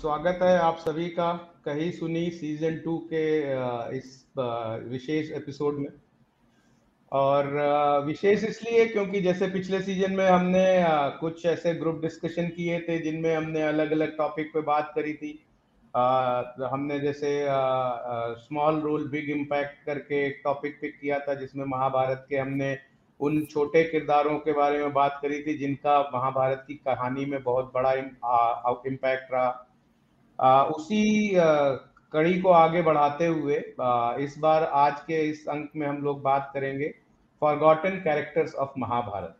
स्वागत है आप सभी का कही सुनी सीज़न टू के इस विशेष एपिसोड में। और विशेष इसलिए क्योंकि जैसे पिछले सीज़न में हमने कुछ ऐसे ग्रुप डिस्कशन किए थे जिनमें हमने अलग अलग टॉपिक पे बात करी थी। हमने जैसे स्मॉल रोल बिग इम्पैक्ट करके एक टॉपिक पिक किया था जिसमें महाभारत के हमने उन छोटे किरदारों के बारे में बात करी थी जिनका महाभारत की कहानी में बहुत बड़ा इम्पैक्ट रहा। उसी कड़ी को आगे बढ़ाते हुए इस बार आज के इस अंक में हम लोग बात करेंगे फॉरगॉटन कैरेक्टर्स ऑफ़ महाभारत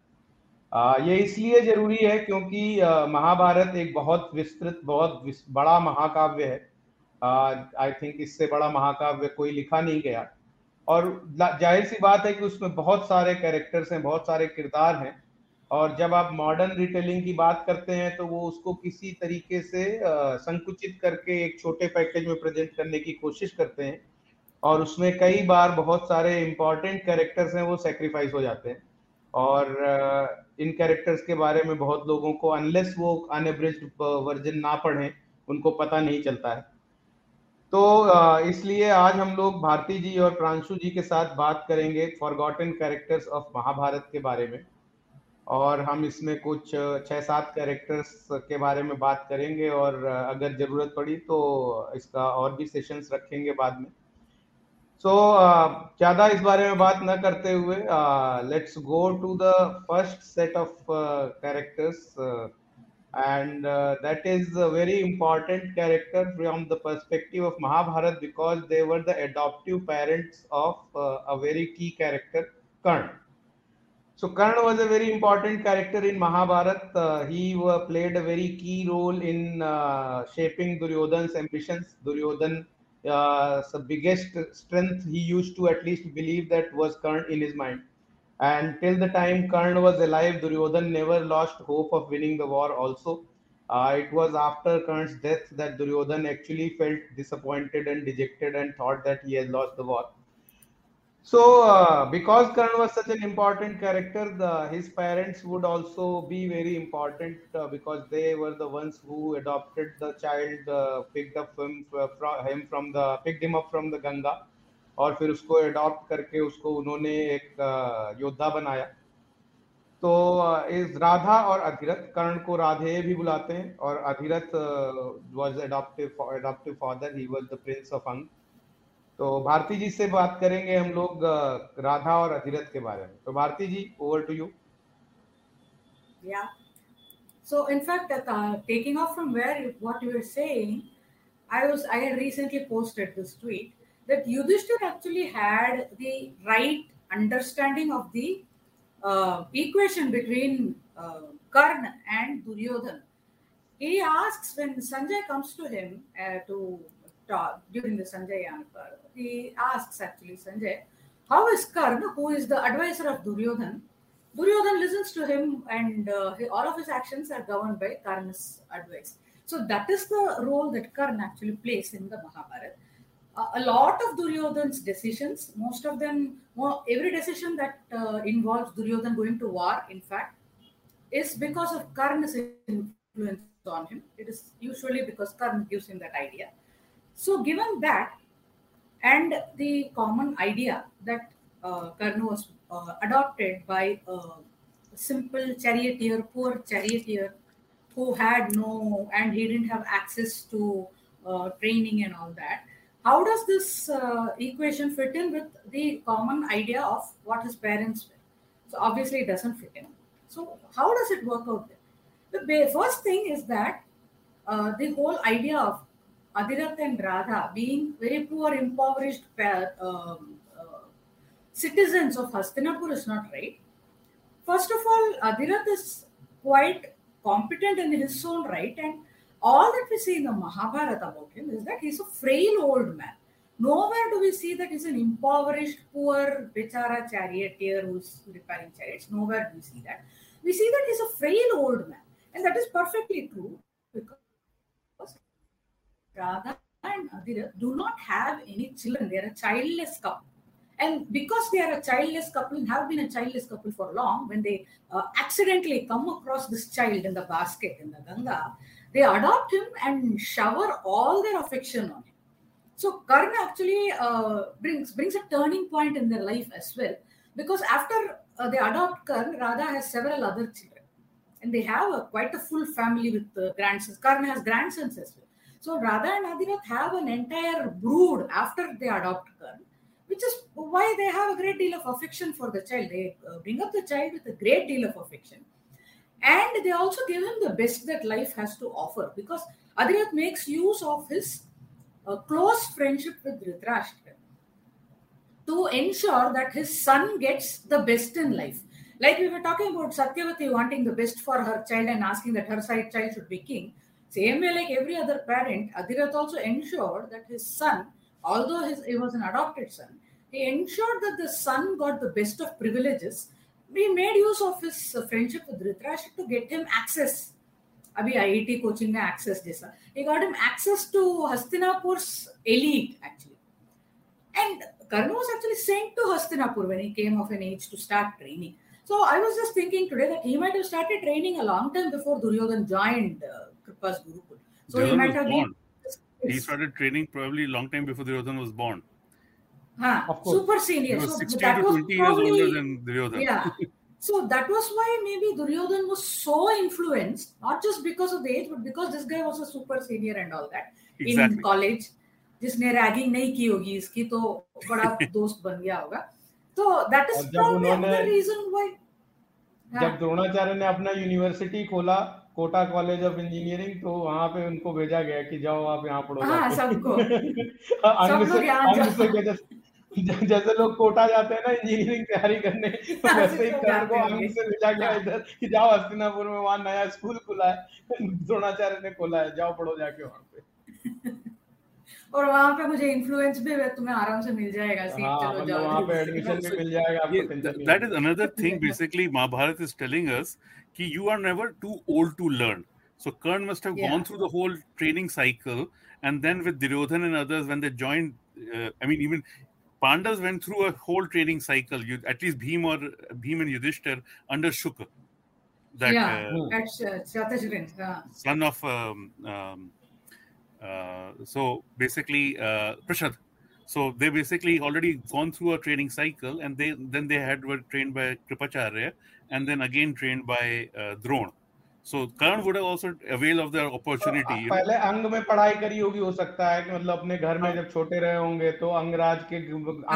ये इसलिए ज़रूरी है क्योंकि महाभारत एक बहुत विस्तृत, बहुत बड़ा महाकाव्य है। आई थिंक इससे बड़ा महाकाव्य कोई लिखा नहीं गया। और ज़ाहिर सी बात है कि उसमें बहुत सारे कैरेक्टर्स हैं, बहुत सारे किरदार हैं। और जब आप मॉडर्न रिटेलिंग की बात करते हैं तो वो उसको किसी तरीके से संकुचित करके एक छोटे पैकेज में प्रेजेंट करने की कोशिश करते हैं और उसमें कई बार बहुत सारे इंपॉर्टेंट कैरेक्टर्स हैं, वो सेक्रीफाइस हो जाते हैं। और इन कैरेक्टर्स के बारे में बहुत लोगों को अनलेस वो अनएब्रिज वर्जन ना पढ़ें, उनको पता नहीं चलता है। तो इसलिए आज हम लोग भारती जी और प्रांशु जी के साथ बात करेंगे फॉरगॉटन कैरेक्टर्स ऑफ़ महाभारत के बारे में। और हम इसमें कुछ छः सात कैरेक्टर्स के बारे में बात करेंगे और अगर ज़रूरत पड़ी तो इसका और भी सेशंस रखेंगे बाद में। सो ज़्यादा इस बारे में बात न करते हुए let's go to the first set of characters and that is a very important character from the perspective of Mahabharata because they were the adoptive parents of a very key character Karna So Karna was a very important character in Mahabharata. Uh, he played a very key role in uh, shaping Duryodhan's ambitions. Duryodhan's uh, biggest strength he used to at least believe that was Karna in his mind and till the time Karna was alive, Duryodhan never lost hope of winning the war. Also, uh, it was after Karna's death that Duryodhan actually felt disappointed and dejected and thought that he had lost the war. So, uh, because Karna was such an important character, the, his parents would also be very important uh, because they were the ones who adopted the child, uh, picked up him uh, from him from the picked him up from the Ganga और फिर उसको adopt करके उसको उन्होंने एक योद्धा बनाया तो इस राधा और अधिरथ कर्ण को राधे भी बुलाते हैं और Adhiratha was adoptive adoptive father he was the prince of Anga तो भारती जी से बात करेंगे हम लोग राधा और अधिरथ के बारे में तो Bharti ji over to you yeah so in fact that, uh, taking off from where what you were saying i was i had recently posted this tweet that Yudhishthir actually had the right understanding of the uh, equation between uh, Karna and Duryodhan. He asks when Sanjay comes to him uh, to talk during the Sanjay Yanapar, he asks actually Sanjay, how is Karna, who is the advisor of Duryodhan? Duryodhan listens to him and uh, all of his actions are governed by Karna's advice. So that is the role that Karna actually plays in the Mahabharata a lot of Duryodhan's decisions, most of them, well, every decision that uh, involves Duryodhan going to war, in fact, is because of Karna's influence on him. It is usually because Karna gives him that idea. So, given that, and the common idea that uh, Karna was uh, adopted by a simple charioteer, poor charioteer, who had no, and he didn't have access to uh, training and all that how does this uh, equation fit in with the common idea of what his parents were? So obviously it doesn't fit in. So how does it work out there? The first thing is that uh, the whole idea of Adirath and Radha being very poor, impoverished um, uh, citizens of Hastinapur is not right. First of all, Adirath is quite competent in his own right and all that we see in the Mahabharata about him is that he's a frail old man. Nowhere do we see that he's an impoverished, poor, bichara charioteer who's repairing chariots. Nowhere do we see that. We see that he's a frail old man. And that is perfectly true because Radha and Adira do not have any children. They are a childless couple. And because they are a childless couple and have been a childless couple for long, when they uh, accidentally come across this child in the basket in the Ganga, they adopt him and shower all their affection on him. So Karn actually uh, brings brings a turning point in their life as well, because after uh, they adopt Karn, Radha has several other children, and they have a, quite a full family with uh, grandsons. Karn has grandsons as well. So Radha and Adirath have an entire brood after they adopt Karn, which is why they have a great deal of affection for the child. They uh, bring up the child with a great deal of affection. And they also give him the best that life has to offer because Adirath makes use of his uh, close friendship with Dhritarashtra to ensure that his son gets the best in life. Like we were talking about Satyavati wanting the best for her child and asking that her side child should be king. Same way, like every other parent, Adirath also ensured that his son, although his, he was an adopted son, he ensured that the son got the best of privileges. We made use of his uh, friendship with Dhritarashtra to get him access. अभी IIT coaching में access जैसा he got him access to Hastinapur's elite actually and Karna was actually sent to Hastinapur when he came of an age to start training so I was just thinking today that he might have started training a long time before Duryodhan joined uh, Kripa's Gurukul so he might have born. been He started training probably long time before Duryodhan was born. Huh, Of course. super He senior was so 16 that to was 20 years older than Duryodhan. yeah so that was why maybe duryodhan was so influenced not just because of the age but because this guy was a super senior and all that exactly. in college जिसने ragging नहीं की होगी इसकी तो बड़ा दोस्त बन गया होगा तो दैट इज़ जब उन्होंने- रीजन व्हाई जब द्रोणाचार्य ने अपना यूनिवर्सिटी खोला कोटा कॉलेज ऑफ़ इंजीनियरिंग तो वहाँ पे उनको भेजा गया कि जाओ आप यहाँ पढ़ो हाँ, सबको। सब लोग यहाँ जैसे जैसे लोग कोटा जाते हैं ना इंजीनियरिंग तैयारी करने तो हाँ, वैसे ही को आगे से भेजा गया हाँ। इधर कि जाओ हस्तिनापुर में वहाँ नया स्कूल खुला है। द्रोणाचार्य ने खोला है जाओ पढ़ो जाके वहाँ। और वहाँ पे मुझे इन्फ्लुएंस भी तुम्हें आराम से मिल जाएगा सीट हाँ चलो मतलब वहाँ पे एडमिशन भी मिल जाएगा आपको होगी। is another thing basically Mahabharata is telling us कि you are never too old to learn. So Karn must have Yeah. gone through the whole training cycle and then with Duryodhan and others when they joined uh, I mean even Pandavas went through a whole training cycle. You, at least Bhim or Bhim and Yudhishthir under Shukra, that Yeah. uh, That's uh, son of um, um, uh, so basically uh, Prashad. So they basically already gone through a training cycle, and they then they had were trained by Kripacharya, and then again trained by uh, Drona. So Karn would have also avail of the opportunity. know. पहले अंग में पढ़ाई करी होगी हो सकता है कि मतलब अपने घर में जब छोटे रहे होंगे तो अंगराज के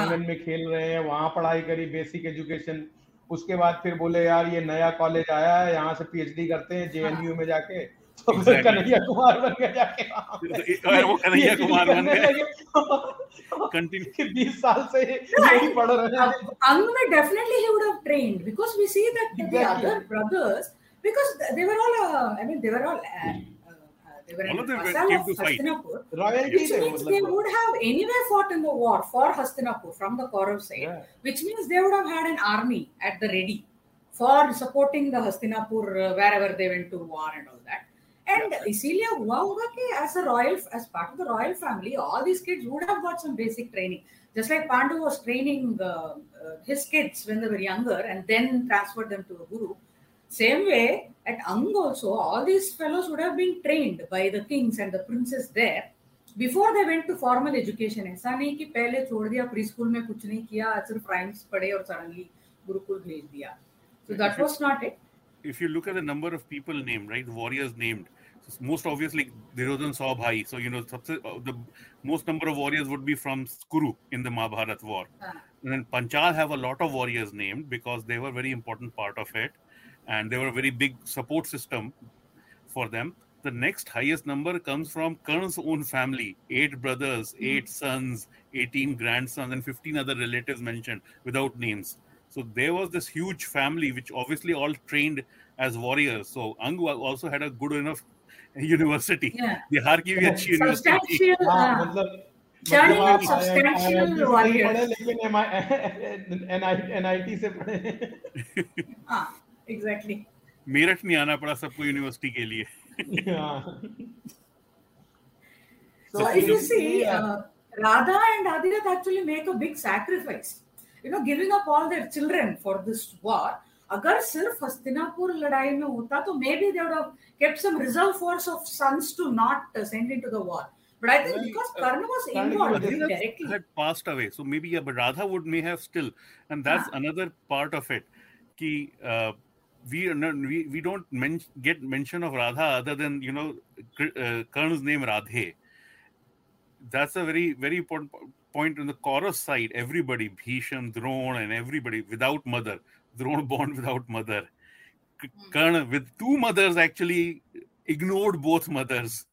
आँगन में खेल रहे हैं वहाँ पढ़ाई करी बेसिक एजुकेशन उसके बाद फिर बोले यार ये नया कॉलेज आया है यहाँ से पीएचडी करते हैं जेएनयू में जाके तो फिर Exactly. कन्हैया कुमार बन गए जाके वहाँ पे। और वो कन्हैया PhD कुमार बन करने गए। लगे। Continue. कि 20 साल से यही पढ़ रहे हैं Uh, Angme definitely he would have trained because we see that the Exactly. other brothers because they were all uh, I mean they were all uh, uh, they were All in of them were- vassal came of to fight. Hastinapur, royalty which थे means they मतलब would have anyway fought in the war for Hastinapur from the Kaurav side, Yeah. which means they would have had an army at the ready for supporting the Hastinapur uh, wherever they went to war and all that. And इसीलिए हुआ होगा कि as a royal as part of the royal family, all these kids would have got some basic training. Just like Pandu was training uh, uh, his kids when they were younger and then transferred them to a guru. Same way at Ang also, all these fellows would have been trained by the kings and the princes there before they went to formal education. ऐसा नहीं कि पहले छोड़ दिया preschool में कुछ नहीं किया सिर्फ राइम्स पढ़े और सडनली गुरुकुल भेज दिया. So that was not it. if you look at the number of people named, right, warriors named, most obviously Duryodhan saw Bhai. So, you know, uh, the most number of warriors would be from Skuru in the Mahabharat war. And then Panchal have a lot of warriors named because they were very important part of it. And they were a very big support system for them. The next highest number comes from Karna's own family eight brothers, eight hmm. sons, 18 grandsons, and 15 other relatives mentioned without names. So there was this huge family, which obviously all trained as warriors. So Ang also had a good enough university. Yeah. The Kharkiv yeah. University. Substantial warrior लेकिन NIT से पढ़े ah, Exactly. Exactly Meerut नहीं आना पड़ा सबको university के लिए so if you see uh, radha and Adhirath actually make a big sacrifice You know, giving up all their children for this war अगर सिर्फ हस्तिनापुर लड़ाई में होता तो maybe they would have kept some reserve force of sons to not uh, send into the war but i think Well, because uh, karna was Karna involved was- Adhirath directly had passed away so maybe yeah but radha would may have still and that's Yeah. another part of it ki uh, we are not, we, we don't men- get mention of radha other than you know Kr- uh, Karna's name radhe that's a very very important po- point on the Kaurav side, everybody, Bhisham, Drone, and everybody without mother, Drone born without mother. Hmm. Karna with two mothers actually ignored both mothers.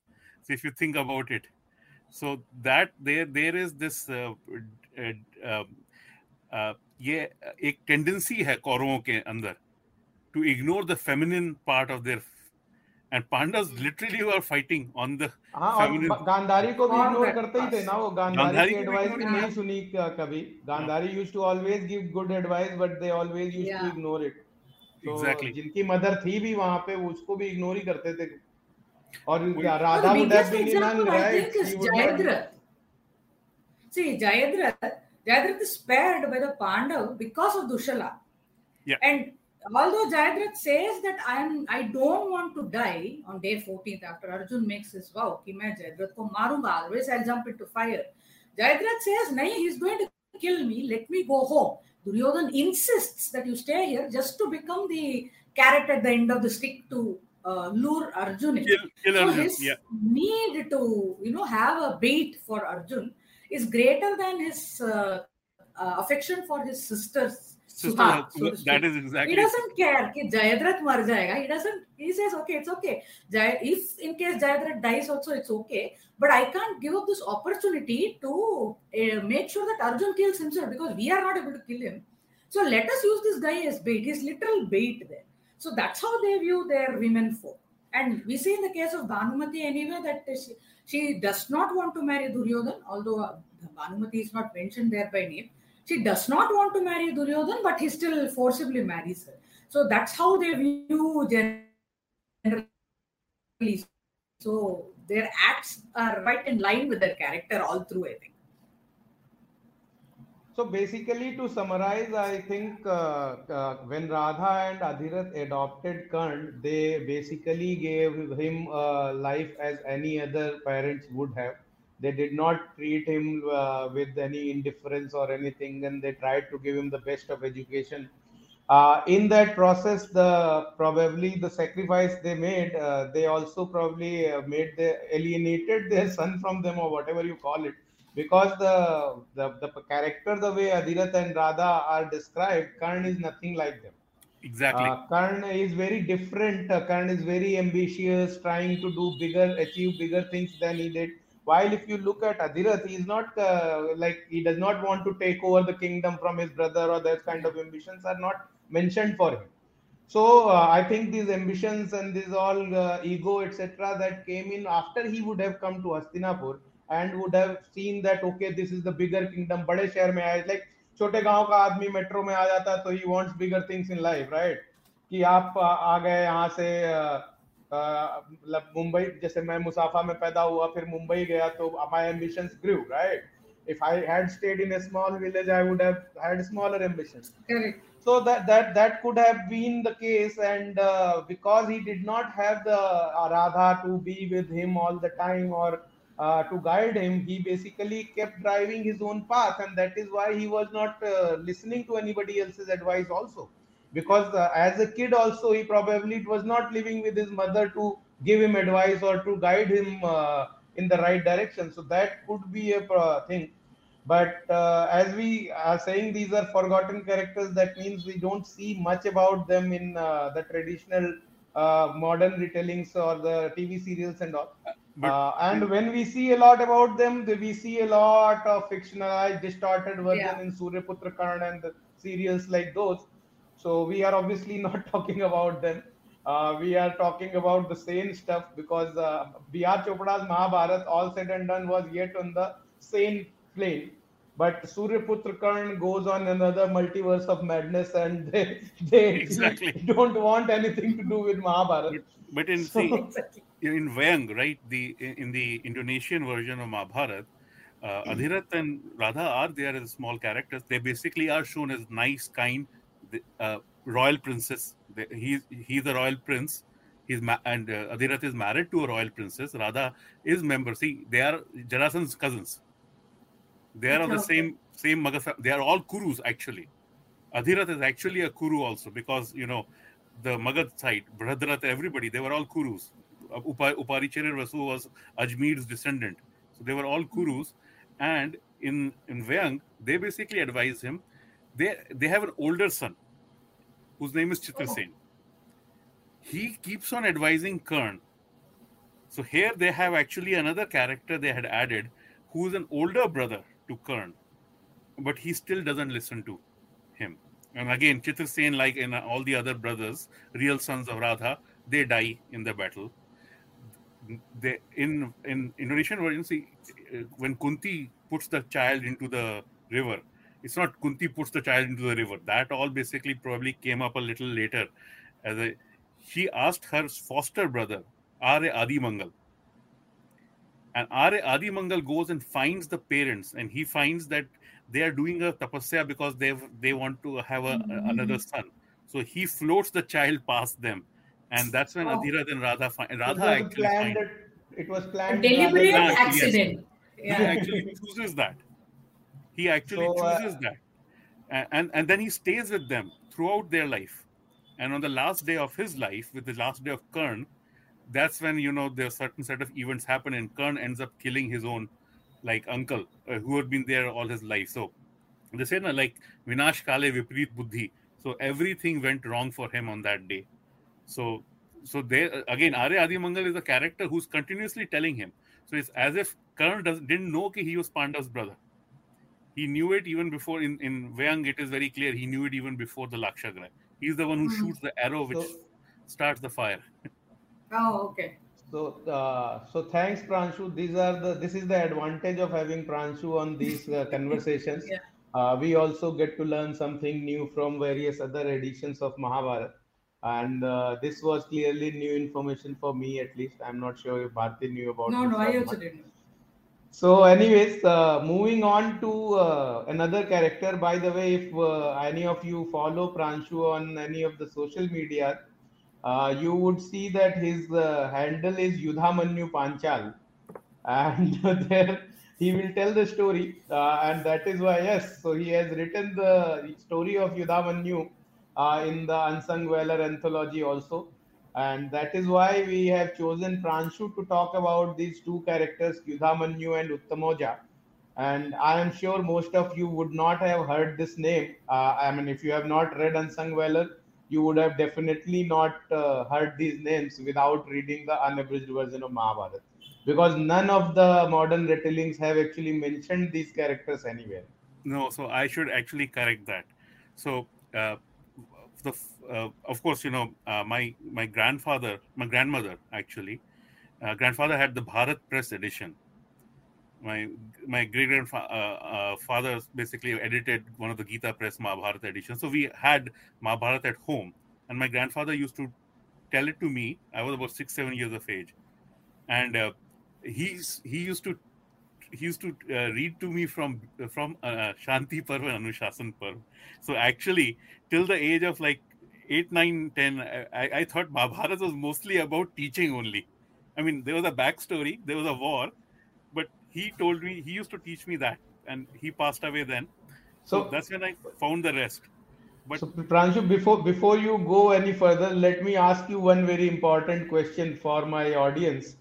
So if you think about it, so that there there is this uh, uh, um, uh, ये एक uh, tendency है कौरवों के अंदर to ignore the feminine part of and Pandavas literally were fighting on the हाँ गांधारी को भी ignore करते ही थे. ना वो गांधारी गांधारी की एडवाइस ignore भी। नहीं सुनी कभी Gandhari used to always give good advice but they always used to ignore it Exactly. जिनकी मदर थी भी वहाँ पे उसको भी इग्नोर ही करते थे और Radha the would have biggest been in right Jayadratha. See, Jayadratha, Jayadratha is spared by the Pandav because of Dushala. Yeah. And although Jayadrath says that I am I don't want to die on day 14th after Arjun makes his vow, ki main Jayadrat ko marunga, otherwise I'll jump into fire. Jayadrath says, nahi, he's going to kill me, let me go home. Duryodhan insists that you stay here just to become the carrot at the end of the stick to uh, lure Arjun. In. Kill, kill so Arjun. his yeah. need to, you know, have a bait for Arjun is greater than his uh, uh, affection for his sisters that is exactly he doesn't care ki jayadrat mar jayega he doesn't he says okay it's okay. if in case Jayadrath dies also it's okay. But i can't give up this opportunity to eh, make sure that arjun kills himself because we are not able to kill him. So let us use this guy as bait his literal bait there. So that's how they view their women folk. And we see in the case of Bhanumati anyway that she, she does not want to marry Duryodhan, although uh, Bhanumati is not mentioned there by name. She does not want to marry Duryodhan, but he still forcibly marries her. So that's how they view generally. So their acts are right in line with their character all through, I think. So basically, to summarize, I think uh, uh, when Radha and Adhirath adopted Karn, they basically gave him a life as any other parents would have. They did not treat him uh, with any indifference or anything, and they tried to give him the best of education. Uh, in that process, the probably the sacrifice they made, uh, they also probably uh, made the alienated their son from them or whatever you call it because the, the the character the way Adhirath and Radha are described, Karn is nothing like them. exactly. Uh, Karn is very different. Uh, Karn is very ambitious, trying to do bigger, achieve bigger things than he did. While if you look at Adhirath, he is not uh, like he does not want to take over the kingdom from his brother, or that kind of ambitions are not mentioned for him. So uh, I think these ambitions and this all uh, ego, etc., that came in after he would have come to Hastinapur and would have seen that okay, this is the bigger kingdom. बड़े शहर में आए like छोटे गांव का आदमी metro में आ जाता है तो he wants bigger things in life, right? कि आप आ, आ गए यहाँ से अ, अ, मतलब मुंबई जैसे मैं मुसाफा में पैदा हुआ फिर मुंबई गया तो my ambitions grew, right? If I had stayed in a small village, I would have had smaller ambitions Correct. so that that that could have been the case and uh, because he did not have the uh, radha to be with him all the time or uh, to guide him he basically kept driving his own path and that is why he was not uh, listening to anybody else's advice also because uh, as a kid also he probably was not living with his mother to give him advice or to guide him uh, in the right direction. So that could be a uh, thing. But uh, as we are saying these are forgotten characters. That means we don't see much about them in uh, the traditional uh, modern retellings or the tv serials and all. But- uh, and when we see a lot about them we see a lot of fictionalized distorted version Yeah. in suryaputra karn and the serials like those so we are obviously not talking about them uh, we are talking about the same stuff because uh, B.R. Chopra's Mahabharat, all said and done, was yet on the same plane. But Suryaputra Karn goes on another multiverse of madness, and they, they Exactly. don't want anything to do with Mahabharat. But, but in So- see, in Wayang, right? The in the Indonesian version of Mahabharat, uh, Adhirath and Radha are there as small characters. They basically are shown as nice, kind, th- uh, royal princess. He's he's a royal prince. He's ma- and uh, Adhirath is married to a royal princess. Radha is member. See, they are Jarasandha's cousins. They are of the same same Magadha. They are all Kurus actually. Adhirath is actually a Kuru also because you know the Magad side, Bhadrat, everybody they were all Kurus. Upa, Uparicharir Vasu was Ajmer's descendant, so they were all Kurus. And in in Wayang, they basically advise him. They they have an older son whose name is Chitrasen. He keeps on advising Karn. So here they have actually another character they had added who is an older brother to Karn, but he still doesn't listen to him. And again, Chitrasen, like in all the other brothers, real sons of Radha, they die in the battle. They in in Indonesian version, see, uh, when Kunti puts the child into the river, it's not Kunti puts the child into the river. That all basically probably came up a little later. As a, she asked her foster brother, Are Adi Mangal. And Are Adi Mangal goes and finds the parents, and he finds that they are doing a tapasya because they they want to have a, mm-hmm. another son. So he floats the child past them, and that's when Oh. Adhirath and Radha find It Radha actually planned. find, It was A planned. deliberate Yes. accident. he Yeah. actually chooses that. He actually So, uh, chooses that, and, and then he stays with them throughout their life. And on the last day of his life, with the last day of Karn, that's when you know there's certain set of events happen, and Karn ends up killing his own like uncle uh, who had been there all his life. So they say na, like Vinash Kale Vipreet Buddhi. So everything went wrong for him on that day. So so there again, Arya Adi Mangal is a character who's continuously telling him. So it's as if Karn does, didn't know that he was Pandav's brother. He knew it even before in in Wayang. It is very clear he knew it even before the Lakshagra. He's the one who Mhm. shoots the arrow which So- starts the fire. Oh, okay. So, uh, so thanks, Pranshu. These are the. This is the advantage of having Pranshu on these uh, conversations. Yeah. Uh, we also get to learn something new from various other editions of Mahabharata, and uh, this was clearly new information for me. At least, I'm not sure if Bharti knew about. No, no, I also not. didn't. So, anyways, uh, moving on to uh, another character. By the way, if uh, any of you follow Pranshu on any of the social media, uh, you would see that his uh, handle is Yudhamanyu Panchal, and there he will tell the story, uh, and that is why yes. So he has written the story of Yudhamanyu uh, in the Unsung Valor anthology also, and that is why we have chosen Pranshu to talk about these two characters, Yudhamanyu and Uttamoja. And I am sure most of you would not have heard this name. Uh, I mean, if you have not read Unsung Valor, you would have definitely not uh, heard these names without reading the unabridged version of Mahabharata. Because none of the modern retellings have actually mentioned these characters anywhere. No, so I should actually correct that. So, uh, the uh, of course, you know, uh, my my grandfather, my grandmother actually, uh, grandfather had the Bharat Press edition. My my great grandfather uh, uh, basically edited one of the Gita Press Mahabharata editions. So we had Mahabharata at home, and my grandfather used to tell it to me. I was about six, seven years of age, and uh, he used to he used to uh, read to me from from uh, Shanti Parv and Anushasan Parv. So actually, till the age of like eight, nine, ten, I, I thought Mahabharata was mostly about teaching only. I mean, there was a backstory, there was a war, but he told me he used to teach me that, and he passed away then. So, So, that's when I found the rest. But so Pranshu, before before you go any further, let me ask you one very important question for my audience.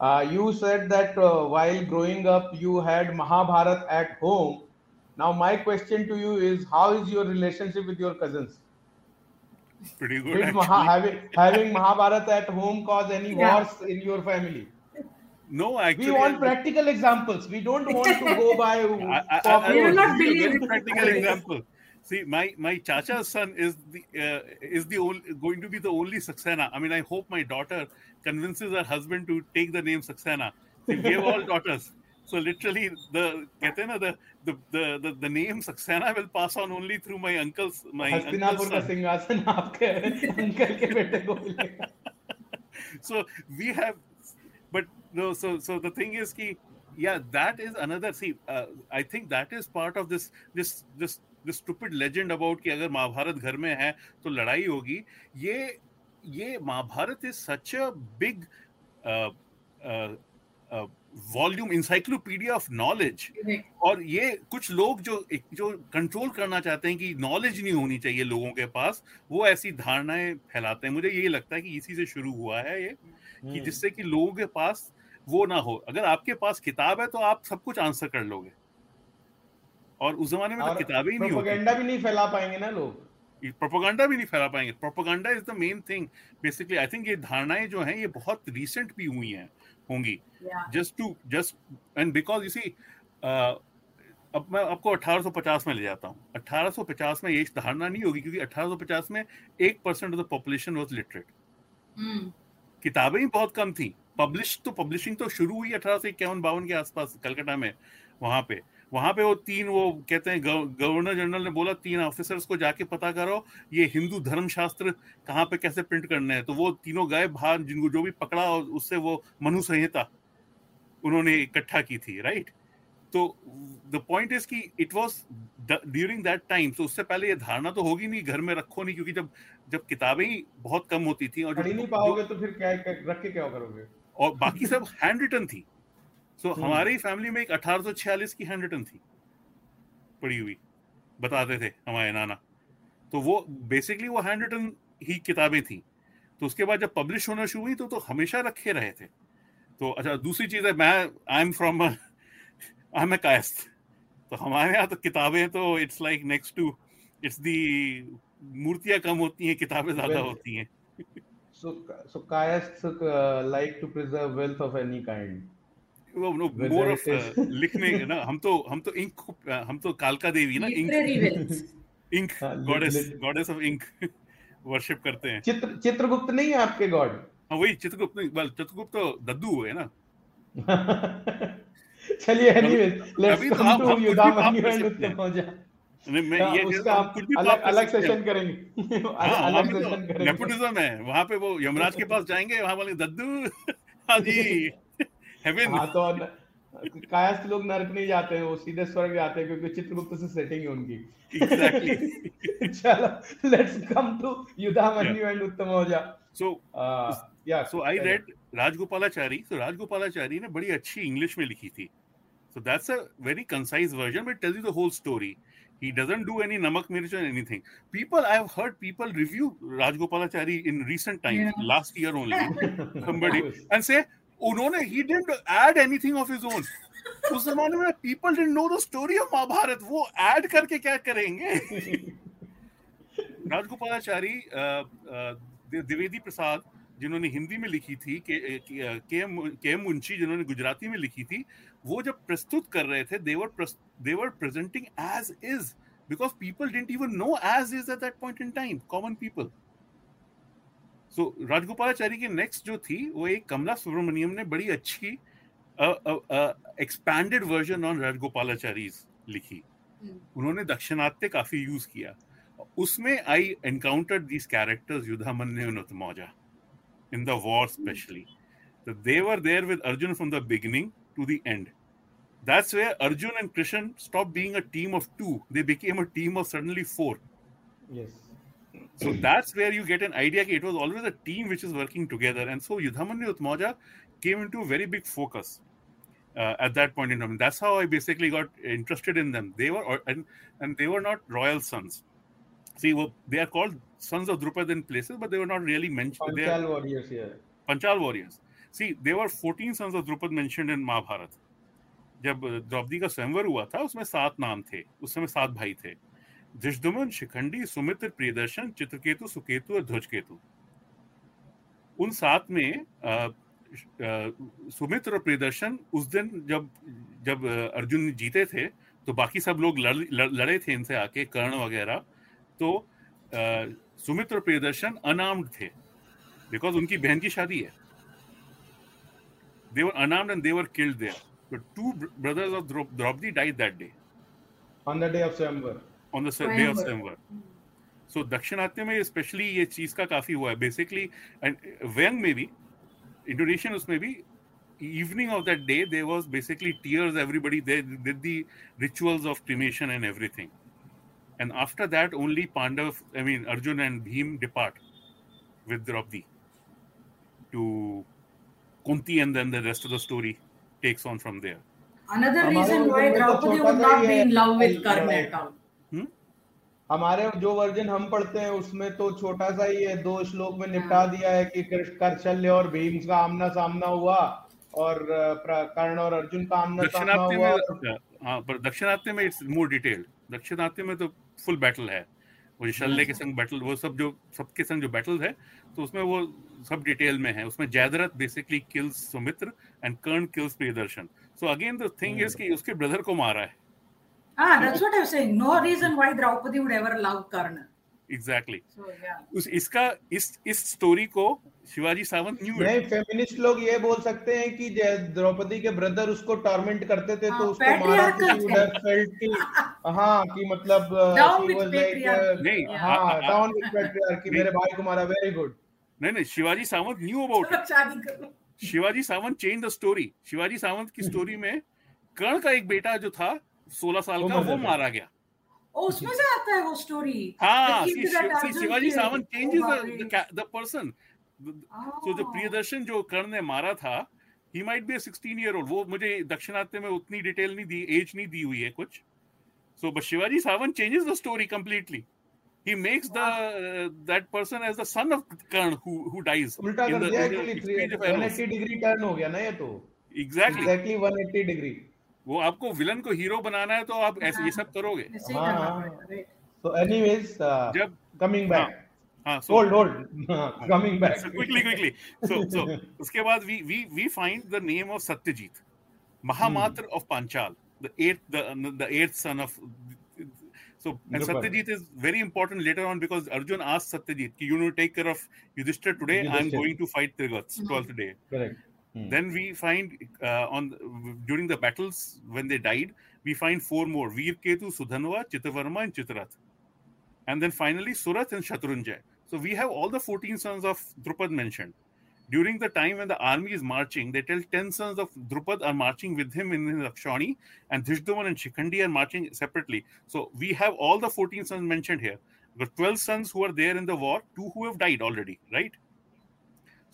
Uh, you said that uh, while growing up, you had Mahabharat at home. Now, my question to you is, how is your relationship with your cousins? pretty good. Did Maha, having having Mahabharat at home cause any Yeah. wars in your family? No, actually, We want practical examples. We don't want to go by. I, I, pop I, We will will not give you a believe very it. practical example. See, my my Chacha's son is the uh, is the only, going to be the only Saxena. I mean, I hope my daughter convinces her husband to take the name Saxena. See, we have all daughters, so literally the Ketena, the, the the the the name Saxena will pass on only through my uncle's my uncle's son. uncle so we have, but no. So so the thing is, ki yeah, that is another. See, uh, I think that is part of this this this the stupid legend about कि अगर महाभारत घर में है तो लड़ाई होगी। ये ये Mahabharata is such a big volume encyclopedia of knowledge और ये कुछ लोग जो जो कंट्रोल करना चाहते हैं कि नॉलेज नहीं होनी चाहिए लोगों के पास वो ऐसी धारणाएँ फैलाते हैं। मुझे ये लगता है कि इसी से शुरू हुआ है ये कि हम्म। जिससे कि लोगों के पास वो ना हो। अगर आपके पास किताब है तो आप सब कुछ आंसर कर लोगे। और उस जमाने में तो किताबें ही नहीं होती। भी नहीं फैला पाएँगे ना लोग। प्रोपोगंडा भी नहीं फैला पाएँगे। Propaganda is the main thing basically I think ये धारणाएँ जो हैं ये बहुत रिसेंट भी हुई हैं होंगी। Just to just and because you see अब मैं आपको 1850 में ले जाता हूँ। 1850 में ये धारणा नहीं होगी क्योंकि 1850 में एक percent of the population was literate. किताबें ही बहुत कम थी। पब्लिश तो पब्लिशिंग तो शुरू हुई अठारह सौ इक्यावन बावन के आसपास कलकत्ता में वहाँ पे। वहाँ पे वो तीन वो कहते हैं गवर्नर जनरल ने बोला तीन ऑफिसर्स को जाके पता करो ये हिंदू धर्मशास्त्र कहाँ पे कैसे प्रिंट करने हैं। तो वो तीनों गए बाहर जिनको जो भी पकड़ा और उससे वो मनु संहिता उन्होंने इकट्ठा की थी राइट तो द पॉइंट इज़ कि it was during that time तो उससे पहले ये धारणा तो होगी नहीं घर में रखो नहीं क्योंकि जब जब किताबें ही बहुत कम होती थी और पढ़ ही जो- नहीं पाओगे तो फिर क्या रख के क्या करोगे? और बाकी सब हैंड रिटन थी। सो हम्म। हमारी फैमिली में एक 1846 की हैंड रिटन थी पड़ी हुई बताते थे हमारे नाना। तो वो बेसिकली वो हैंड रिटन ही किताबें थी। तो उसके बाद जब पब्लिश होना शुरू हुई तो तो हमेशा रखे रहे थे। तो अच्छा दूसरी चीज़ है मैं I am from I am a Kayastha तो हमारे यहाँ तो किताबें तो it's like next to it's the मूर्तियाँ कम होती हैं किताबें ज़्यादा होती हैं। so so kayasts uh, like to preserve wealth of any kind वो नो मोर ऑफ़ लिखने ना हम तो हम तो इंक हम तो कालका देवी ना इंक इंक हाँ, goddess goddess of ink worship करते हैं। चित्र चित्रगुप्त नहीं है आपके गॉड? हाँ वही चित्रगुप्त नहीं well, चित्रगुप्त तो दद्दू हुए ना। चलिए anyways let's come to Yudhamanyu and हैं। उत्तमौजा मैं हाँ, ये उसका हम कुछ भी अलग अलग सेशन करेंगे। हाँ अलग सेशन तो करेंगे। नेपोटिज्म है वहाँ पे वो यमराज के पास जाएँगे वहाँ बोले दद्दू हाँ जी। हेवन हाँ तो कायस्थ लोग नरक नहीं जाते हैं वो सीधे स्वर्ग जाते हैं क्योंकि चित्रगुप्त से सेटिंग है उनकी एग्जैक्टली चलो let's come to Yudhamanyu and Uttamauja so या so I read Rajagopalachari so Rajagopalachari ने बड़ी अच्छी इंग्लिश में लिखी थी so that's a very concise version but tells you the whole story he doesn't do any namak mirch or anything people i have heard people review rajgopalachari in recent times Yeah. last year only somebody and say उन्होंने, he didn't add anything of his own. उस जमाने में people didn't know the story of Mahabharat वो add करके क्या करेंगे? राजगोपालाचारी दि- द्विवेदी प्रसाद, जिन्होंने हिंदी में लिखी थी, के के के एम मुंशी, जिन्होंने गुजराती में लिखी थी, वो जब प्रस्तुत कर रहे थे they were they were presenting as is because people didn't even know as is at that point in time common people so so, Rajagopalachari की नेक्स्ट जो थी वो एक कमला सुब्रमण्यम ने बड़ी अच्छी एक्सपैंडेड वर्जन ऑन राजगोपालाचारी लिखी hmm. उन्होंने दक्षिणात्य काफ़ी यूज़ किया उसमें I encounter these characters युद्धामन्यौजा in the war specially they were there with Arjun from the beginning to the end That's where Arjun and Krishan stopped being a team of two. They became a team of suddenly four. Yes. So that's where you get an idea. It was always a team which is working together. And so Yudhamanyu Utmoja came into very big focus uh, at that point in time. That's how I basically got interested in them. They were, and, and they were not royal sons. See, they are called sons of Drupad in places, but they were not really mentioned. Panchal are, warriors, yeah. Panchal warriors. See, there were 14 sons of Drupad mentioned in Mahabharata. जब द्रौपदी का स्वयंवर हुआ था उसमें सात नाम थे उस समय सात भाई थे धृष्टुमन शिखंडी सुमित्र प्रियदर्शन चित्रकेतु सुकेतु और ध्वजकेतु। उन सात में सुमित्र और प्रियदर्शन उस दिन जब जब अर्जुन जीते थे तो बाकी सब लोग लड़, लड़, थे इनसे आके कर्ण वगैरह। तो सुमित्र और प्रियदर्शन अनार्म्ड थे बिकॉज़ उनकी बहन की शादी है। They were were and they were they were killed there. The two br- brothers of Drau- Draupadi died that day on the day of Swayamvar on the s- day of Swayamvar. Swayamvar. So Dakshinatya में specially ये चीज़ का काफ़ी हुआ है basically and व्यंग में भी Indonesian उसमें भी evening of that day there was basically tears everybody they did the rituals of cremation and everything and after that only Pandav, I mean Arjun and Bhim depart with Draupadi to Kunti, and then the rest of the story takes on from there. Another reason why तो Draupadi would सा not he be है। in love with Karna Right. at all. हमारे जो version हम पढ़ते हैं उसमें तो छोटा सा ही है। दो श्लोक में निपटा दिया है कि कृष्ण कौशल्य और भीम का आमना सामना हुआ और कर्ण और अर्जुन का आमना सामना हुआ में हाँ पर दक्षिणात्य में इट्स मोर डिटेल्ड दक्षिणात्य में तो फुल बैटल है। वो शल्य के संग बैटल वो सब जो सबके संग जो बैटल है तो उसमें वो सब डिटेल में है। उसमें Jayadratha basically kills Sumitra and Karna kills Priyadarshan. So again the thing is कि उसके ब्रदर को मारा है। Ah, that's what I was saying. No reason why Draupadi would ever love Karna. Exactly So yeah. उस इसका इस इस story को शिवाजी सावंत न्यू नहीं फेमिनिस्ट लोग ये बोल सकते हैं कि द्रौपदी के ब्रदर उसको टॉर्मेंट करते थे हाँ, तो उसको मारा patriarchal she would have felt कि हाँ कि मतलब Down with patriarchy. नहीं, हाँ डाउन विद पेट्रियार्की। मेरे भाई को मारा वेरी गुड नहीं नहीं शिवाजी सावंत न्यू अबाउट करो Shivaji Sawant change the story Shivaji Sawant की स्टोरी में कर्ण का एक बेटा जो था सोलह साल वो का वो मारा गया। ओ उसमें से आता है वो स्टोरी हाँ see, Shivaji Sawant changes the person तो जो प्रियदर्शन जो कर्ण ने मारा था he might be 16 year old वो मुझे दक्षिणात्य में उतनी डिटेल नहीं दी एज नहीं दी हुई है कुछ। So but Shivaji Sawant changes the story completely he makes the uh, that person as the son of Karn who who dies उल्टा कर दिया actually exchange of arrows. 180 degree turn हो गया ना ये तो। Exactly. एग्जैक्टली 180 डिग्री वो आपको विलन को हीरो बनाना है तो आप ऐसे ये सब करोगे। तो जब coming back Panchal Satyajit very important later on because Arjun आज Satyajit take care of Yudhishthir today I am going to fight Trigartas twelfth day Hmm. then we find uh, on during the battles when they died we find four more. Veer Ketu Sudhanva Chitavarma and Chitrath and then finally Surat and Shatrunjay. So we have all the 14 sons of Drupad mentioned. During the time when the army is marching they tell 10 sons of Drupad are marching with him in Lakshani and Dhishduman and Shikhandi are marching separately. So we have all the 14 sons mentioned here. The 12 sons who are there in the war two who have died already right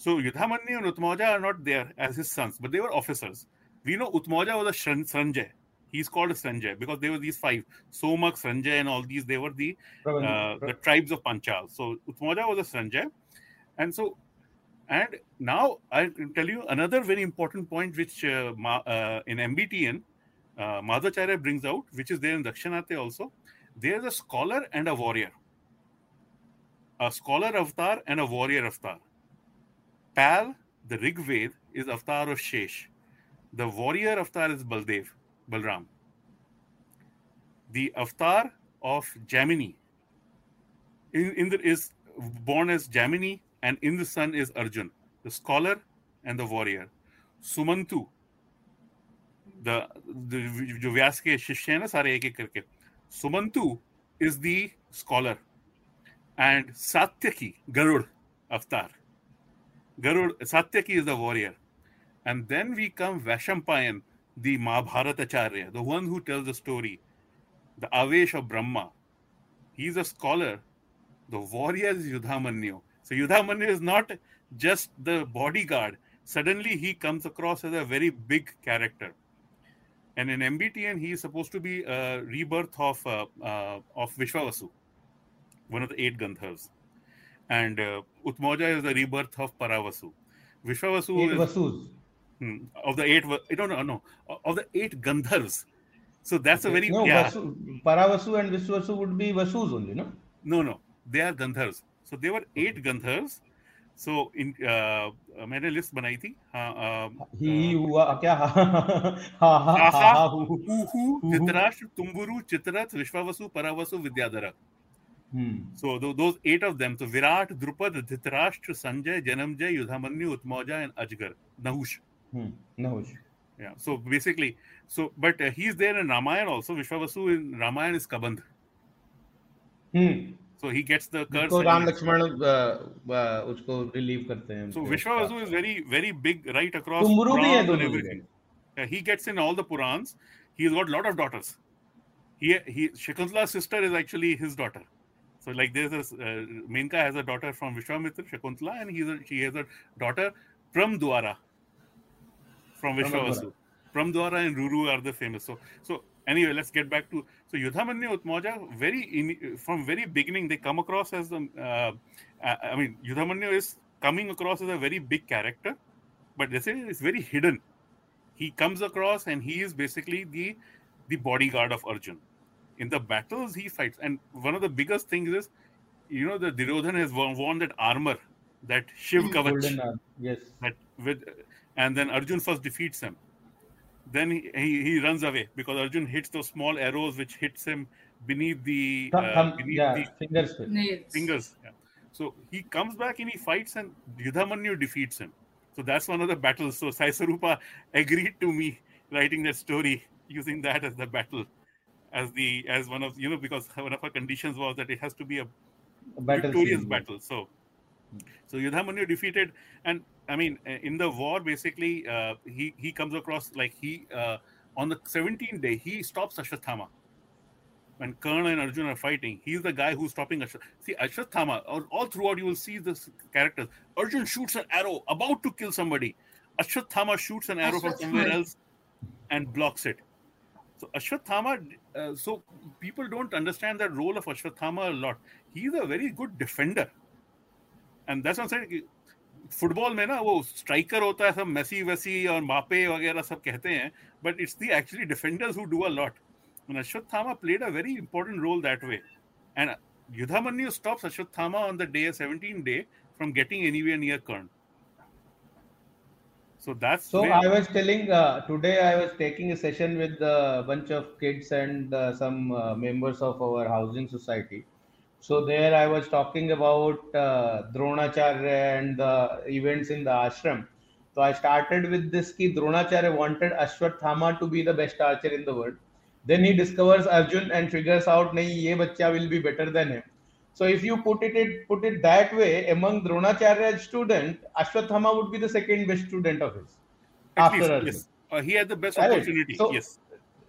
so Yudhamanyu and Utmoja are not there as his sons, but they were officers. We know Utmoja was a Sanjay. He's called a Sanjay because there were these five Somak, Sanjay, and all these. They were the uh, the tribes of Panchal. So Utmoja was a Sanjay, and so and now I can tell you another very important point which uh, Ma, uh, in MBTN uh, Madhvacharya brings out, which is there in Dakshinatya also. There's a scholar and a warrior, a scholar avatar and a warrior avatar. Pal, the Rigved is avatar of Shesh. The warrior avatar is Baldev, Balram. The avatar of Jaimini in, the, is born as Jaimini, and in the sun is Arjun, the scholar and the warrior. Sumantu, the, the जो व्यास के शिष्य हैं ना सारे एक एक करके Sumantu is Garud Satyaki is the warrior. And then we come Vaishampayan the Mahabharatacharya the one who tells the story the Avesh of Brahma. He's a scholar. The warrior is Yudhamanyu. So Yudhamanyu is not just the bodyguard. Suddenly he comes across as a very big character. And in MBTN he is supposed to be a rebirth of uh, uh, of Vishwavasu, one of the eight Gandharvas, and uh, Utmoja is the rebirth of Paravasu. Vishwavasu Eight is Vasus. hmm, of the eight. I don't know, no, of the eight Gandharvas. So that's okay. a very No, yeah. Vasu, Paravasu and Viswasu would be Vasus only, no? No, no, they are Gandharvas. So there were eight Gandharvas. So in uh, मैंने list बनाई थी हाँ uh, ही ही हुआ क्या हा हा हा हा आहा, हा who Uhu, Uhu. Dhritarashtra, Tumburu, Chitrath, Vishwavasu, Paravasu, Vidyadhara. Hmm So tho- those eight of them. So Virat, Drupad, Dhritarashtra, Sanjay, Janamjay, Yudhamanyu, Utmoja, and Ajgar, Nahush. Hmm Nahusha Yeah. So basically, so but uh, he's there in Ramayana also. Vishwavasu in Ramayana is Kabandh. Hmm So he gets the curse. उसको and Ram he- Lakshman अ, अ, उसको relieve करते हैं So उनके Vishwavasu साथ। is very very big right across. Tumburu भी है Purans and दोनों everything. जगह Yeah, he gets in all the Purans. He's got a lot of daughters. he he Shakuntala's sister is actually his daughter. So like there's a uh, Menka has a daughter from Vishwamitra Shakuntala, and he's a, she has a daughter Pramadvara from Vishwavasu. Pramadvara and Ruru are the famous. So so anyway, let's get back to so Yudhamanyu Uttamoja. Very in, from very beginning they come across as the uh, I mean Yudhamanyu is coming across as a very big character, but they say it's very hidden. He comes across and he is basically the the bodyguard of Arjun. In the battles he fights, and one of the biggest things is, you know, the Duryodhan has worn, worn that armor, that Shiv Kavach, yes, that with, and then Arjun first defeats him. Then he, he, he runs away because Arjun hits those small arrows which hits him beneath the uh, beneath yeah, the fingers. Fingers. Yeah. So he comes back and he fights, and Yudhamanyu defeats him. So that's one of the battles. So Sai Sarupa agreed to me writing that story using that as the battle, as the as one of you know because one of our conditions was that it has to be a, a battle victorious scene. battle. So so Yudhamanyu defeated, and I mean in the war basically uh, he he comes across like he uh, on the 17th day he stops Ashwathama when Karna and Arjun are fighting, he's the guy who's stopping Ashwath. See, Ashwathama, all, all throughout you will see this characters. Arjun shoots an arrow about to kill somebody. Ashwathama shoots an arrow from somewhere else and blocks it. So Ashwathama, uh, so people don't understand the role of Ashwathama a lot. He's a very good defender. And that's what I'm saying. Football में ना वो striker होता है सब Messi वेसी और मापे वगैरह सब कहते हैं but it's the actually defenders who do a lot and Ashwathama played a very important role that way. And Yudhamanyu stops Ashwathama on the day, 17th day, from getting anywhere near Karn. So that's so. Where... I was telling uh, today I was taking a session with a bunch of kids and uh, some uh, members of our housing society. So there I was talking about uh, Dronacharya and the events in the ashram. So I started with this ki Dronacharya wanted Ashwathama to be the best archer in the world then he discovers Arjun and figures out nahi ye bachcha will be better than him. So if you put it, it put it that way, among Dronacharya's student, Ashwathama would be the second best student of his. At after least, Arjun. Yes. Uh, he had the best right. opportunity. So, yes.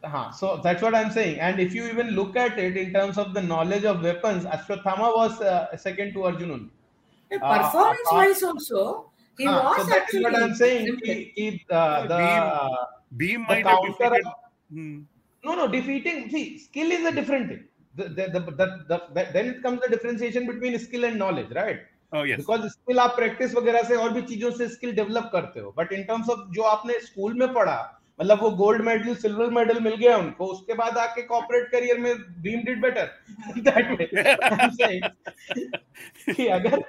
Uh, so that's what I'm saying. And if you even look at it in terms of the knowledge of weapons, Ashwathama was uh, second to Arjun. Uh, performance wise also, he uh, was so actually. what I'm saying. He, he, uh, the, Bhim, Bhim might have defeated. Hmm. No, no, defeating. See, skill is a different thing. The, the, the, the, the, then it comes the differentiation between skill and knowledge, right? Oh, yes. Because skill आप practice वगैरह से और भी चीज़ों से skill develop करते हो but in terms of जो आपने स्कूल में पढ़ा मतलब वो गोल्ड मेडल सिल्वर मेडल मिल गया उनको उसके बाद आके कॉर्पोरेट करियर में Bhim did better that way कि अगर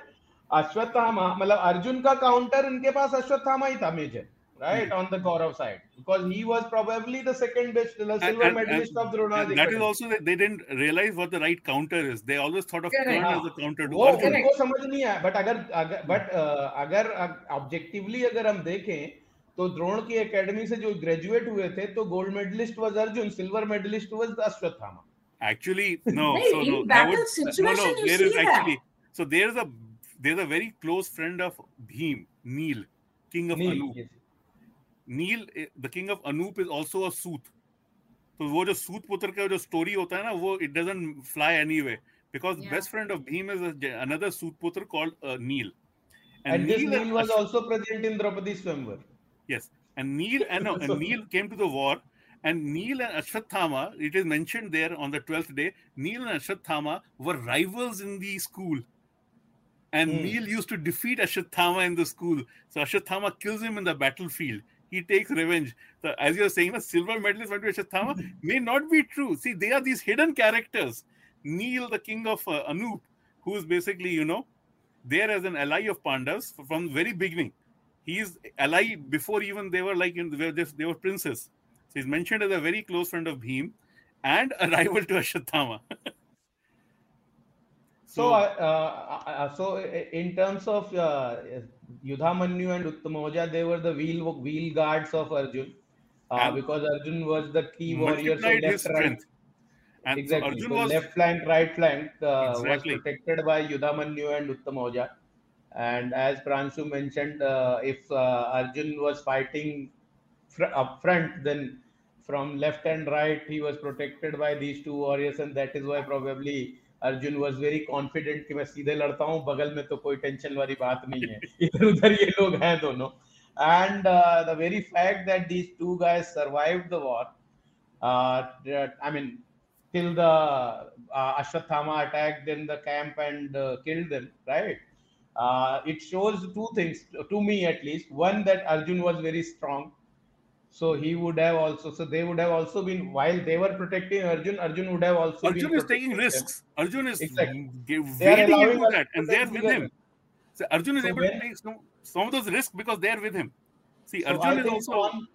अश्वत्थामा मतलब अर्जुन का काउंटर इनके पास अश्वत्थामा ही था major right, mm. on the Kaurav side, because he was probably the second best the silver and, medalist and, of Dronacharya. That is also that they didn't realize what the right counter is. They always thought of Karna as the counter to वो उनको समझ नहीं आया but अगर but अगर objectively अगर हम देखें तो द्रोण की एकेडमी से जो ग्रेजुएट हुए थे तो gold medalist was Arjun silver medalist was Ashwatthama actually no so no I would, no no there is actually so there's a there's a very close friend of Bhim Neil king of Neil, Anu yes. Nil the king of Anoop is also a सूत तो वो जो सूत पुत्र का जो story होता है ना वो it doesn't fly anyway because yeah. best friend of Bhim is a, another Sutputra called uh, Neil. And, and Neil, Neil was Ash- also present in Draupadi Swamvar. Yes, and Neil and, no, and Neil came to the war, and Neil and Ashwathama, it is mentioned there on the twelfth day. Neil and Ashwathama were rivals in the school, and mm. Neil used to defeat Ashwathama in the school. So Ashwathama kills him in the battlefield he takes revenge. So, as you're saying, a silver medalist went to Ashwathama may not be true. See, they are these hidden characters. Neil, the king of uh, Anup, who is basically, you know, there as an ally of Pandavas from very beginning. He is ally before even they were like, in, they, were just, they were princes. So he's mentioned as a very close friend of Bhim and a rival to Ashwathama. so, so, uh, uh, so in terms of uh, Yudhamanyu and Uttamoja, they were the wheel wheel guards of Arjun. Uh, because Arjun was the key warrior. So left, right. And exactly. So, so was... left flank, right flank uh, exactly. was protected by Yudhamanyu and Uttamoja. And as Pranshu mentioned, uh, if uh, Arjun was fighting fr- up front, then from left and right he was protected by these two warriors and that is why probably Arjun was very confident कि मैं सीधे लड़ता हूँ बगल में तो कोई tension वाली बात नहीं है। इधर उधर ये लोग हैं दोनों। And the very fact that these two guys survive the war I mean till the Ashwatthama attack in the camp and killed them right Uh, it shows two things to me at least. One that Arjun was so he would have also so they would have also been while they were protecting arjun arjun would have also arjun is taking risks them. arjun is exactly. waiting into that and they're with him. so arjun is So able when- to take some, some of those risks because they're with him. See So I arjun is also on